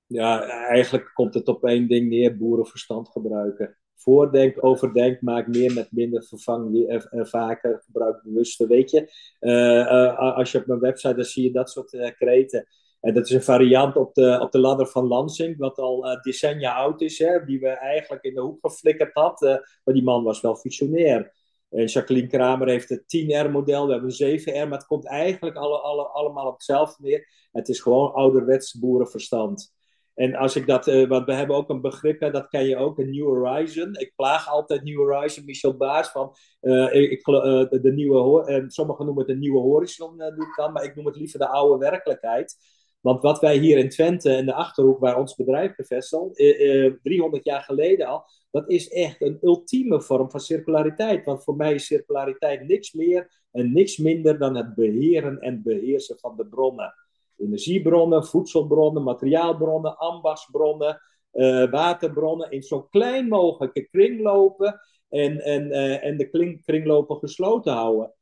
Ja, eigenlijk komt het op één ding neer: boerenverstand gebruiken. Voordenk, overdenk, maak meer met minder, vervang vaker, gebruik bewuster. Weet je, uh, uh, als je op mijn website, dan zie je dat soort kreten. En dat is een variant op de, op de ladder van Lansing, wat al decennia oud is, hè, die we eigenlijk in de hoek geflikkerd had. Uh, maar die man was wel visionair. En Jacqueline Kramer heeft het 10R-model, we hebben een 7R, maar het komt eigenlijk alle, alle, allemaal op hetzelfde neer. Het is gewoon ouderwets boerenverstand. En als ik dat, uh, want we hebben ook een begrip, hè, dat ken je ook, een New Horizon. Ik plaag altijd New Horizon, Michel Baas van uh, ik, uh, de, de, nieuwe, sommigen noemen het de nieuwe horizon, dan, maar ik noem het liever de oude werkelijkheid. Want wat wij hier in Twente in de Achterhoek, waar ons bedrijf bevestigt, 300 jaar geleden al, dat is echt een ultieme vorm van circulariteit. Want voor mij is circulariteit niks meer en niks minder dan het beheren en beheersen van de bronnen energiebronnen, voedselbronnen, materiaalbronnen, ambachtsbronnen, uh, waterbronnen in zo klein mogelijke kringlopen en, en, uh, en de kring, kringlopen gesloten houden.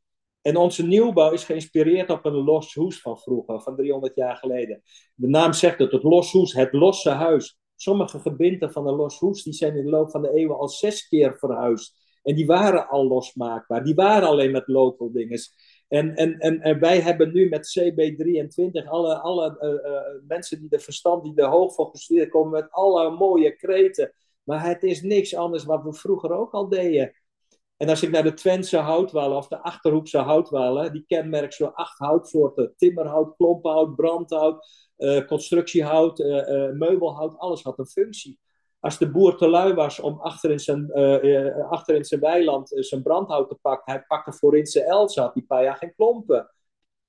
En onze nieuwbouw is geïnspireerd op een los hoes van vroeger, van 300 jaar geleden. De naam zegt het, het los hoes, het losse huis. Sommige gebinden van een los hoes die zijn in de loop van de eeuwen al zes keer verhuisd. En die waren al losmaakbaar. Die waren alleen met local dingen. En, en, en, en wij hebben nu met CB23 alle, alle uh, mensen die er verstand, die er hoog gestudeerd komen, met alle mooie kreten. Maar het is niks anders wat we vroeger ook al deden. En als ik naar de Twentse houtwallen of de Achterhoekse houtwallen, die kenmerkt zo acht houtsoorten: timmerhout, klompenhout, brandhout, uh, constructiehout, meubelhout, alles had een functie. Als de boer te lui was om achter in zijn, uh, achter in zijn weiland uh, zijn brandhout te pakken, hij pakte voorin zijn els, had die paar jaar geen klompen.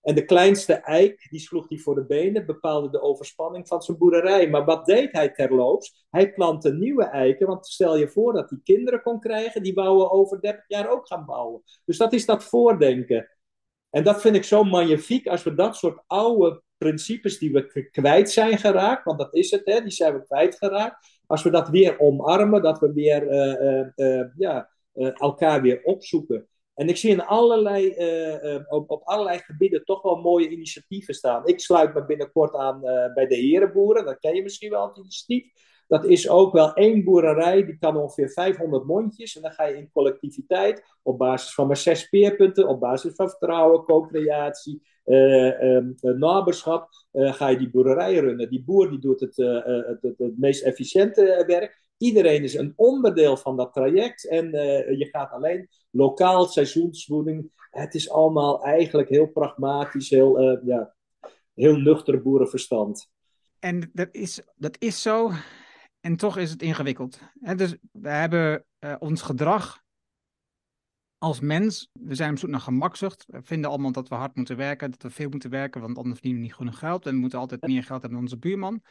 En de kleinste eik, die sloeg hij voor de benen, bepaalde de overspanning van zijn boerderij. Maar wat deed hij terloops? Hij plantte nieuwe eiken, want stel je voor dat hij kinderen kon krijgen, die wouden over 30 jaar ook gaan bouwen. Dus dat is dat voordenken. En dat vind ik zo magnifiek als we dat soort oude principes die we kwijt zijn geraakt, want dat is het, hè, die zijn we kwijtgeraakt. Als we dat weer omarmen, dat we weer uh, uh, ja, elkaar weer opzoeken. En ik zie in allerlei, op, op, allerlei gebieden toch wel mooie initiatieven staan. Ik sluit me binnenkort aan bij de herenboeren, dat ken je misschien wel, het initiatief. Dat is ook wel één boerderij, die kan ongeveer 500 mondjes. En dan ga je in collectiviteit, op basis van maar zes speerpunten, op basis van vertrouwen, co-creatie, uh, um, naberschap, uh, ga je die boerderij runnen. Die boer die doet het, uh, het, het, het, meest efficiënte werk. Iedereen is een onderdeel van dat traject en je gaat alleen lokaal seizoensvoeding. Het is allemaal eigenlijk heel pragmatisch, heel, ja, heel nuchter boerenverstand. En dat is, dat is zo. En toch is het ingewikkeld. dus we hebben uh, ons gedrag als mens, we zijn op zoek naar gemakzucht. We vinden allemaal dat we hard moeten werken, dat we veel moeten werken, want anders verdienen we niet genoeg geld. En we moeten altijd meer geld hebben dan onze buurman.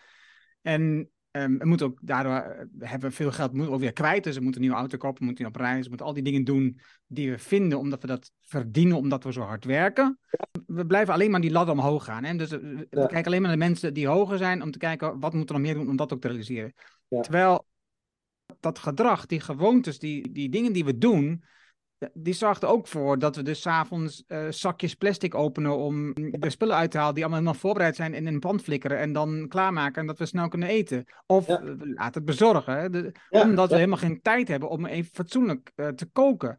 En um, we moeten ook, daardoor eh, hebben we veel geld, moeten ook weer kwijt. Dus we moeten een nieuwe auto kopen, we moeten op reis, we moeten al die dingen doen die we vinden, omdat we dat verdienen, omdat we zo hard werken. We blijven alleen maar die ladder omhoog gaan. Hè? Dus we, we kijken alleen maar naar de mensen die hoger zijn, om te kijken wat moeten we nog meer doen om dat ook te realiseren. Terwijl dat gedrag, die gewoontes, die, die dingen die we doen, die zorgt er ook voor dat we dus s'avonds uh, zakjes plastic openen om de spullen uit te halen die allemaal nog voorbereid zijn en in een pan flikkeren en dan klaarmaken en dat we snel kunnen eten. Of ja. laat het bezorgen, de, ja, omdat we helemaal geen tijd hebben om even fatsoenlijk uh, te koken.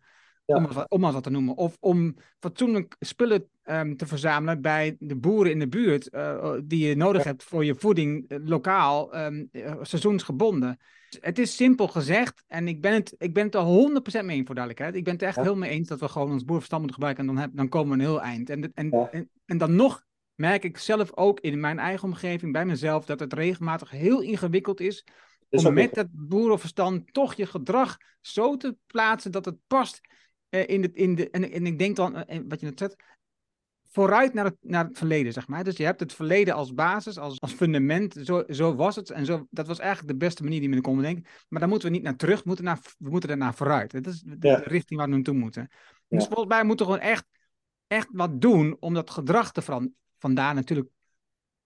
Om, om het wat te noemen. Of om fatsoenlijk spullen um, te verzamelen bij de boeren in de buurt. Uh, die je nodig hebt voor je voeding lokaal, um, seizoensgebonden het is simpel gezegd en ik ben het, ik ben het er 100% mee eens voor duidelijkheid. Ik ben het echt heel mee eens dat we gewoon ons boerverstand moeten gebruiken en dan, heb, dan komen we een heel eind. En, en, en, en, dan nog merk ik zelf ook in mijn eigen omgeving, bij mezelf, dat het regelmatig heel ingewikkeld is om met dat boerenverstand toch je gedrag zo te plaatsen dat het past in, de, in de. En, en ik denk dan, uh, wat je net zegt, vooruit naar het, naar het verleden, zeg maar. Dus je hebt het verleden als basis, als, als fundament. Zo, zo was het. En zo, dat was eigenlijk de beste manier die we konden denken. Maar daar moeten we niet naar terug, we moeten, naar, we moeten er naar vooruit. Dat is de, ja. richting waar we naartoe moeten. Ja. Dus volgens mij moeten we gewoon echt, echt wat doen om dat gedrag te veranderen. Vandaar natuurlijk,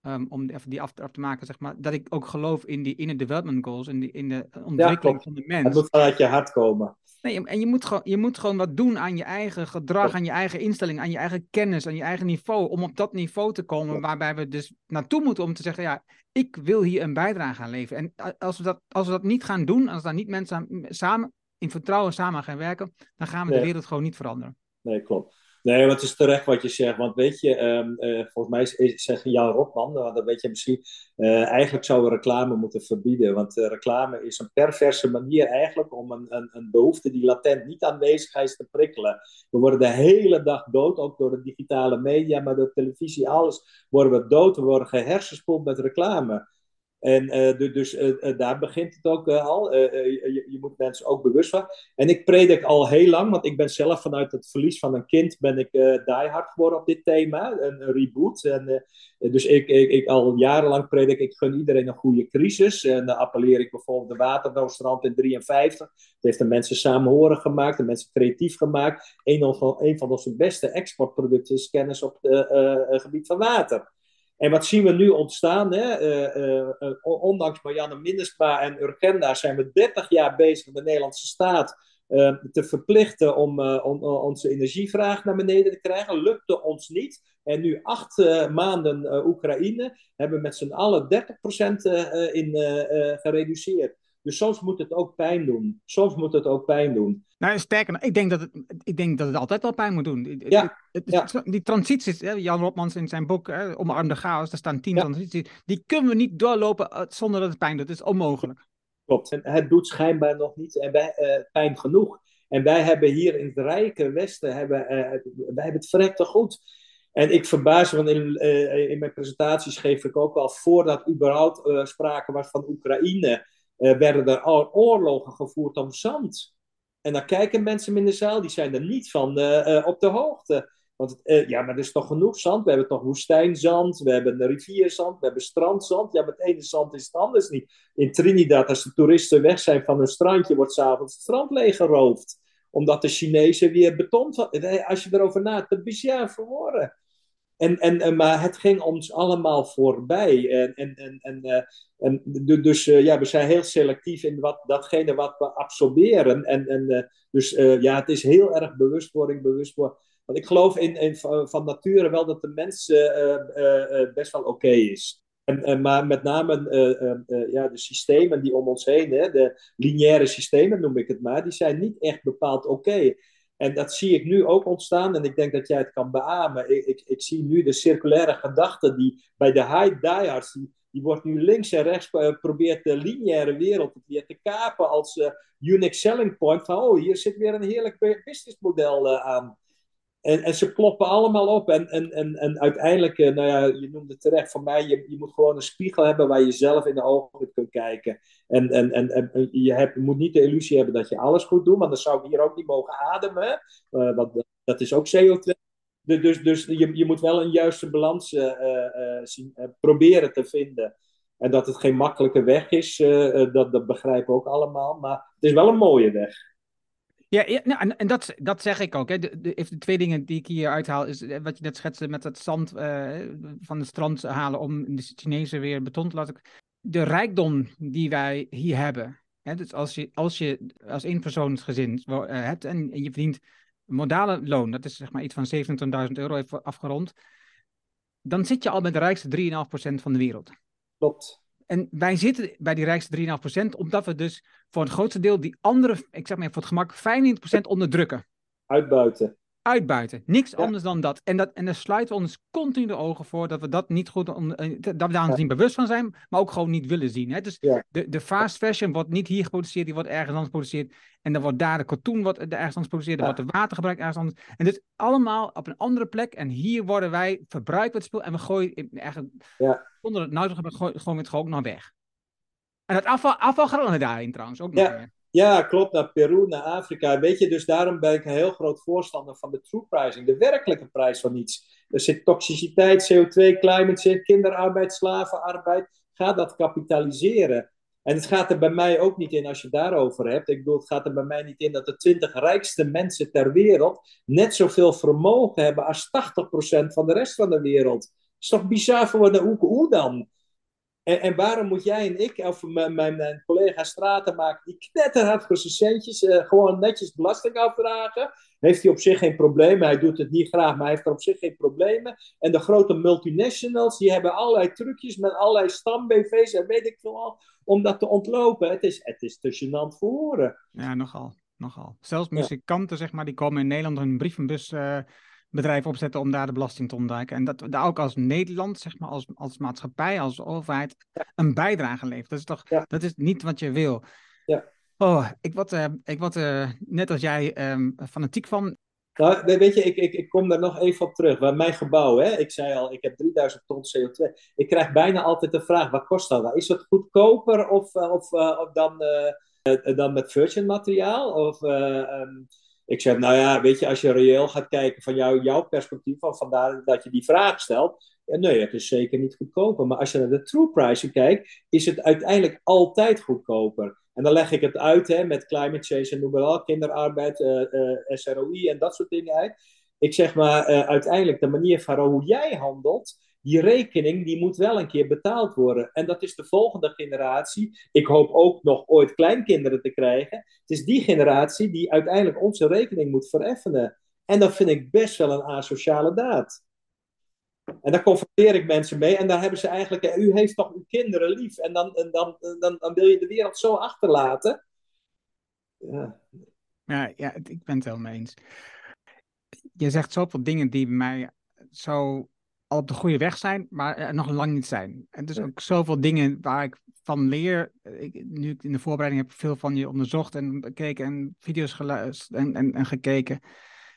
um, om even die af, af, te maken, zeg maar, dat ik ook geloof in die inner development goals, in, die, in de ontwikkeling van de mens. Het moet vanuit je hart komen. Nee, en je moet, gewoon, je moet gewoon wat doen aan je eigen gedrag, aan je eigen instelling, aan je eigen kennis, aan je eigen niveau. Om op dat niveau te komen waarbij we dus naartoe moeten om te zeggen, ja, ik wil hier een bijdrage aan leveren. En als we dat, als we dat niet gaan doen, als daar niet mensen samen in vertrouwen samen gaan werken, dan gaan we nee. de wereld gewoon niet veranderen. Nee, klopt. Nee, wat is terecht wat je zegt. Want weet je, um, uh, volgens mij zegt Jan Rotman, dat weet je misschien, uh, eigenlijk zouden we reclame moeten verbieden. Want uh, reclame is een perverse manier eigenlijk om een, een, een, behoefte die latent niet aanwezig is te prikkelen. We worden de hele dag dood, ook door de digitale media, maar door televisie, alles worden we dood. We worden gehersenspoeld met reclame. En uh, dus uh, daar begint het ook al. Je, je, moet mensen ook bewust van. En ik predik al heel lang, want ik ben zelf vanuit het verlies van een kind ben ik diehard geworden op dit thema, een, reboot. En, dus ik, ik, ik, al jarenlang predik, ik gun iedereen een goede crisis. En dan appelleer ik bijvoorbeeld de Waternoodstrand in 53. Het heeft de mensen samenhorig gemaakt, de mensen creatief gemaakt. Een van onze beste exportproducten is kennis op het gebied van water. En wat zien we nu ontstaan? Hè? Uh, uh, ondanks Marianne Minnesma en Urgenda zijn we 30 jaar bezig de Nederlandse staat te verplichten om on, onze energievraag naar beneden te krijgen. Lukte ons niet. En nu acht maanden Oekraïne hebben we met z'n allen 30% in gereduceerd. Dus soms moet het ook pijn doen. Soms moet het ook pijn doen. Nou, sterker ik denk dat het, ik denk dat het altijd wel pijn moet doen. Ja, het, ja. Die transities, Jan Rotmans in zijn boek hè, Omarm de Chaos, daar staan tien ja. transities. Die kunnen we niet doorlopen eh, zonder dat het pijn doet. Dat is onmogelijk. Klopt. En het doet schijnbaar nog niet en wij, uh, pijn genoeg. En wij hebben hier in het rijke Westen, hebben, uh, wij hebben het verrekte goed. En ik verbaas me, want in, in mijn presentaties geef ik ook al voordat überhaupt sprake was van Oekraïne uh, werden er oorlogen gevoerd om zand. En dan kijken mensen in de zaal, die zijn er niet van uh, uh, op de hoogte. Want ja, maar er is toch genoeg zand? We hebben toch woestijnzand, we hebben rivierzand, we hebben strandzand. Ja, het ene zand is het anders niet. In Trinidad, als de toeristen weg zijn van een strandje, wordt s'avonds het strand leeggeroofd. Omdat de Chinezen weer beton... Als je erover nadenkt, dat is ja verhoren. En, en, maar het ging ons allemaal voorbij. En, en, en, en, uh, en dus uh, ja, we zijn heel selectief in wat, datgene wat we absorberen. En, en uh, dus ja, het is heel erg bewustwording, bewustwording. Want ik geloof in, in, van nature wel dat de mens best wel oké is. En, maar met name ja, de systemen die om ons heen, hè, de lineaire systemen noem ik het maar, die zijn niet echt bepaald oké. En dat zie ik nu ook ontstaan en ik denk dat jij het kan beamen. Ik, ik, ik zie nu de circulaire gedachte die bij de high diehards, die, die wordt nu links en rechts uh, probeert de lineaire wereld weer te kapen als uh, unique selling point. Van oh, hier zit weer een heerlijk businessmodel uh, aan. En, en ze kloppen allemaal op. En, en, en, en uiteindelijk, nou ja, je noemde terecht, voor mij, je, je moet gewoon een spiegel hebben waar je zelf in de ogen kunt kijken. En, en, en, en je, hebt, moet niet de illusie hebben dat je alles goed doet, want dan zou ik hier ook niet mogen ademen. Uh, want dat is ook CO2. Dus, dus je, je moet wel een juiste balans zien, proberen te vinden. En dat het geen makkelijke weg is, dat, dat begrijpen we ook allemaal. Maar het is wel een mooie weg. Ja, nou, en, en dat, dat zeg ik ook. Hè. De, twee dingen die ik hier uithaal, is wat je net schetste met het zand van het strand halen om de Chinezen weer beton te laten de rijkdom die wij hier hebben. Hè, dus als je, als je als één uh, hebt en, je verdient modale loon, dat is zeg maar iets van 27.000 euro even afgerond, dan zit je al met de rijkste 3,5% van de wereld. Klopt. En wij zitten bij die rijkste 3,5%, omdat we dus voor het grootste deel die andere, ik zeg maar voor het gemak, 95% onderdrukken. Uitbuiten uitbuiten. Niks anders dan dat. En, dat. en daar sluiten we ons continu de ogen voor dat we dat niet goed, eh, dat we daar niet bewust van zijn, maar ook gewoon niet willen zien. Hè? Dus de, de fast fashion wordt niet hier geproduceerd, die wordt ergens anders geproduceerd. En dan wordt daar de katoen wordt ergens anders geproduceerd, dan wordt de water gebruikt ergens anders. En dit allemaal op een andere plek. En hier worden wij verbruikt het spul en we gooien eigenlijk, zonder het nou te gebruiken, gooien we het gewoon nog weg. En het afval, afval gaat daarin trouwens ook nog ja. Ja, klopt. Naar Peru, naar Afrika. Weet je, dus daarom ben ik een heel groot voorstander van de true pricing. De werkelijke prijs van iets. Er zit toxiciteit, CO2, climate change, kinderarbeid, slavenarbeid. Ga dat kapitaliseren. En het gaat er bij mij ook niet in als je daarover hebt. Ik bedoel, het gaat er bij mij niet in dat de 20 rijkste mensen ter wereld net zoveel vermogen hebben als 80% van de rest van de wereld. Is toch bizar voor de hoe dan? En, en, waarom moet jij en ik, of mijn, mijn, collega Straten maken, die knetterhard voor zijn centjes, uh, gewoon netjes belasting afdragen? Heeft hij op zich geen problemen. Hij doet het niet graag, maar hij heeft er op zich geen problemen. En de grote multinationals, die hebben allerlei trucjes met allerlei stam-BV's en weet ik veel al, om dat te ontlopen. Het is, het is te gênant voor horen. Ja, nogal. nogal. Zelfs muzikanten, zeg maar, die komen in Nederland een brievenbus... Uh bedrijf opzetten om daar de belasting te ontduiken. En dat we daar ook als Nederland, zeg maar, als, als maatschappij, als overheid, een bijdrage levert. Dat is toch, dat is niet wat je wil. Ja. Oh, ik word, uh, ik word uh, net als jij um, fanatiek van. Nou, weet je, ik, ik, ik kom daar nog even op terug. Waar mijn gebouw, hè, ik zei al, ik heb 3000 ton CO2. Ik krijg bijna altijd de vraag, wat kost dat? Is het goedkoper of, of, uh, of dan, dan met virgin materiaal? Of, um, ik zeg, nou ja, weet je, als je reëel gaat kijken van jou, jouw perspectief, van vandaar dat je die vraag stelt. Ja, nee, het is zeker niet goedkoper. Maar als je naar de true pricing kijkt, is het uiteindelijk altijd goedkoper. En dan leg ik het uit hè, met climate change en noem maar al, kinderarbeid, uh, uh, SROI en dat soort dingen uit. Ik zeg maar, uh, uiteindelijk de manier van hoe jij handelt, die rekening die moet wel een keer betaald worden. En dat is de volgende generatie. Ik hoop ook nog ooit kleinkinderen te krijgen. Het is die generatie die uiteindelijk onze rekening moet vereffenen. En dat vind ik best wel een asociale daad. En daar confronteer ik mensen mee. En daar hebben ze eigenlijk, u heeft toch uw kinderen lief. En dan, en dan, dan, dan wil je de wereld zo achterlaten. Ja. Ja, ja, ik ben het mee eens. Je zegt zoveel dingen die mij zo al op de goede weg zijn, maar er nog lang niet zijn. En dus ook zoveel dingen waar ik van leer. Ik, nu ik in de voorbereiding heb veel van je onderzocht en gekeken en video's geluisterd en, en, en gekeken.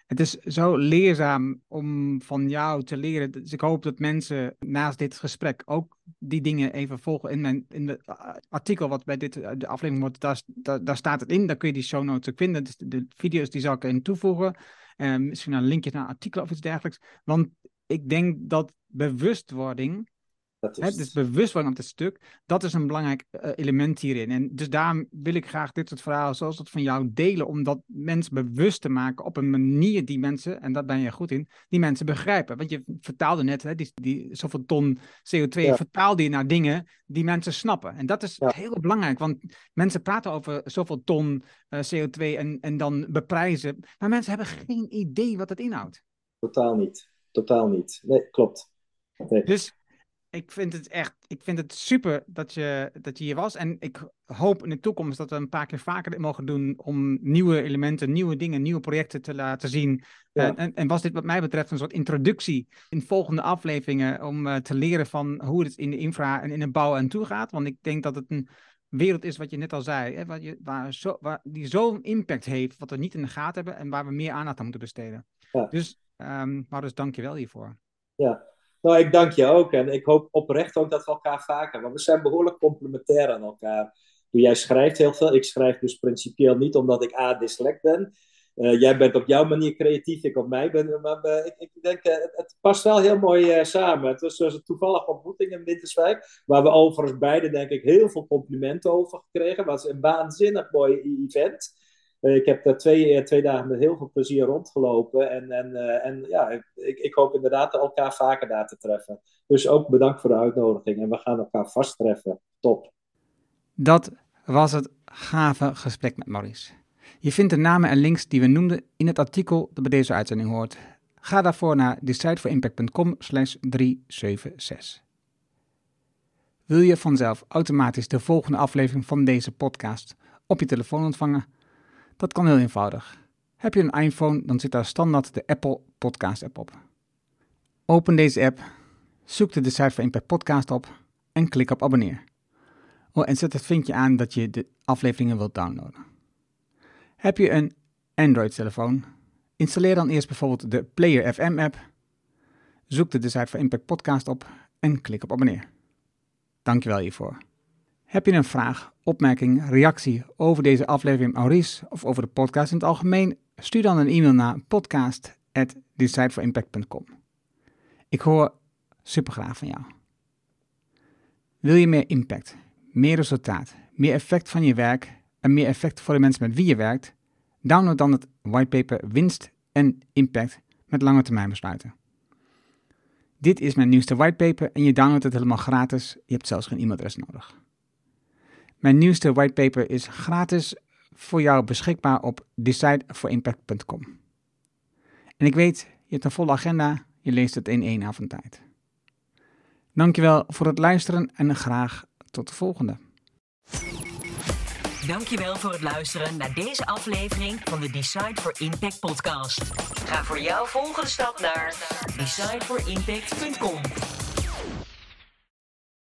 Het is zo leerzaam om van jou te leren. Dus ik hoop dat mensen naast dit gesprek ook die dingen even volgen. In, mijn, in het artikel wat bij dit, de aflevering wordt, daar, daar, daar staat het in. Daar kun je die show notes ook vinden. Dus de, video's die zal ik erin toevoegen. Uh, misschien een linkje naar een artikel of iets dergelijks. Want ik denk dat bewustwording, dat is... Hè, dus bewustwording op dit stuk, dat is een belangrijk uh, element hierin. En dus daarom wil ik graag dit soort verhalen zoals dat van jou delen, om dat mensen bewust te maken op een manier die mensen, en daar ben je goed in, die mensen begrijpen. Want je vertaalde net, hè, die, die zoveel ton CO2, ja. vertaalde je naar dingen die mensen snappen. En dat is ja. heel belangrijk, want mensen praten over zoveel ton uh, CO2 en, en dan beprijzen, maar mensen hebben geen idee wat het inhoudt. Totaal niet totaal niet. Nee, klopt. Nee. Dus ik vind het echt, ik vind het super dat je, dat je hier was. En ik hoop in de toekomst dat we een paar keer vaker dit mogen doen om nieuwe elementen, nieuwe dingen, nieuwe projecten te laten zien. Ja. En, en, was dit wat mij betreft een soort introductie in volgende afleveringen om uh, te leren van hoe het in de infra en in de bouw aan toe gaat. Want ik denk dat het een wereld is wat je net al zei, hè, waar je, waar zo, waar, die zo'n impact heeft, wat we niet in de gaten hebben en waar we meer aandacht aan moeten besteden. Ja. Dus Um, maar dus dank je wel hiervoor. Ja, nou ik dank je ook. En ik hoop oprecht ook dat we elkaar vaker, want we zijn behoorlijk complementair aan elkaar. Jij schrijft heel veel. Ik schrijf dus principieel niet omdat ik A, dyslect ben. Uh, jij bent op jouw manier creatief, ik op mij ben. Maar uh, ik, ik, denk, uh, het, past wel heel mooi samen. Het was, was een toevallige ontmoeting in Winterswijk, waar we overigens beide, denk ik, heel veel complimenten over gekregen. Het was een waanzinnig mooi event. Eh, ik heb daar twee, eh, twee dagen met heel veel plezier rondgelopen. En, en, uh, en ja, ik, ik hoop inderdaad elkaar vaker daar te treffen. Dus ook bedankt voor de uitnodiging. En we gaan elkaar vast treffen. Top. Dat was het gave gesprek met Maurice. Je vindt de namen en links die we noemden in het artikel dat bij deze uitzending hoort. Ga daarvoor naar decideforimpact.com slash 376. Wil je vanzelf automatisch de volgende aflevering van deze podcast op je telefoon ontvangen? Dat kan heel eenvoudig. Heb je een iPhone, dan zit daar standaard de Apple Podcast app op. Open deze app, zoek de voor Impact Podcast op en klik op abonneer. Oh, en zet het vinkje aan dat je de afleveringen wilt downloaden. Heb je een Android-telefoon? Installeer dan eerst bijvoorbeeld de Player FM app. Zoek de voor Impact Podcast op en klik op abonneer. Dankjewel hiervoor. Heb je een vraag, opmerking, reactie over deze aflevering Maurice of over de podcast in het algemeen? Stuur dan een e-mail naar podcast.decideforimpact.com. Ik hoor supergraag van jou. Wil je meer impact, meer resultaat, meer effect van je werk en meer effect voor de mensen met wie je werkt? Download dan het whitepaper Winst en Impact met lange termijn besluiten. Dit is mijn nieuwste whitepaper en je downloadt het helemaal gratis. Je hebt zelfs geen e-mailadres nodig. Mijn nieuwste whitepaper is gratis voor jou beschikbaar op decideforimpact.com. En ik weet, je hebt een volle agenda, je leest het in één avond tijd. Dankjewel voor het luisteren en graag tot de volgende. Dankjewel voor het luisteren naar deze aflevering van de Decide for Impact podcast. Ga voor jouw volgende stap naar decideforimpact.com.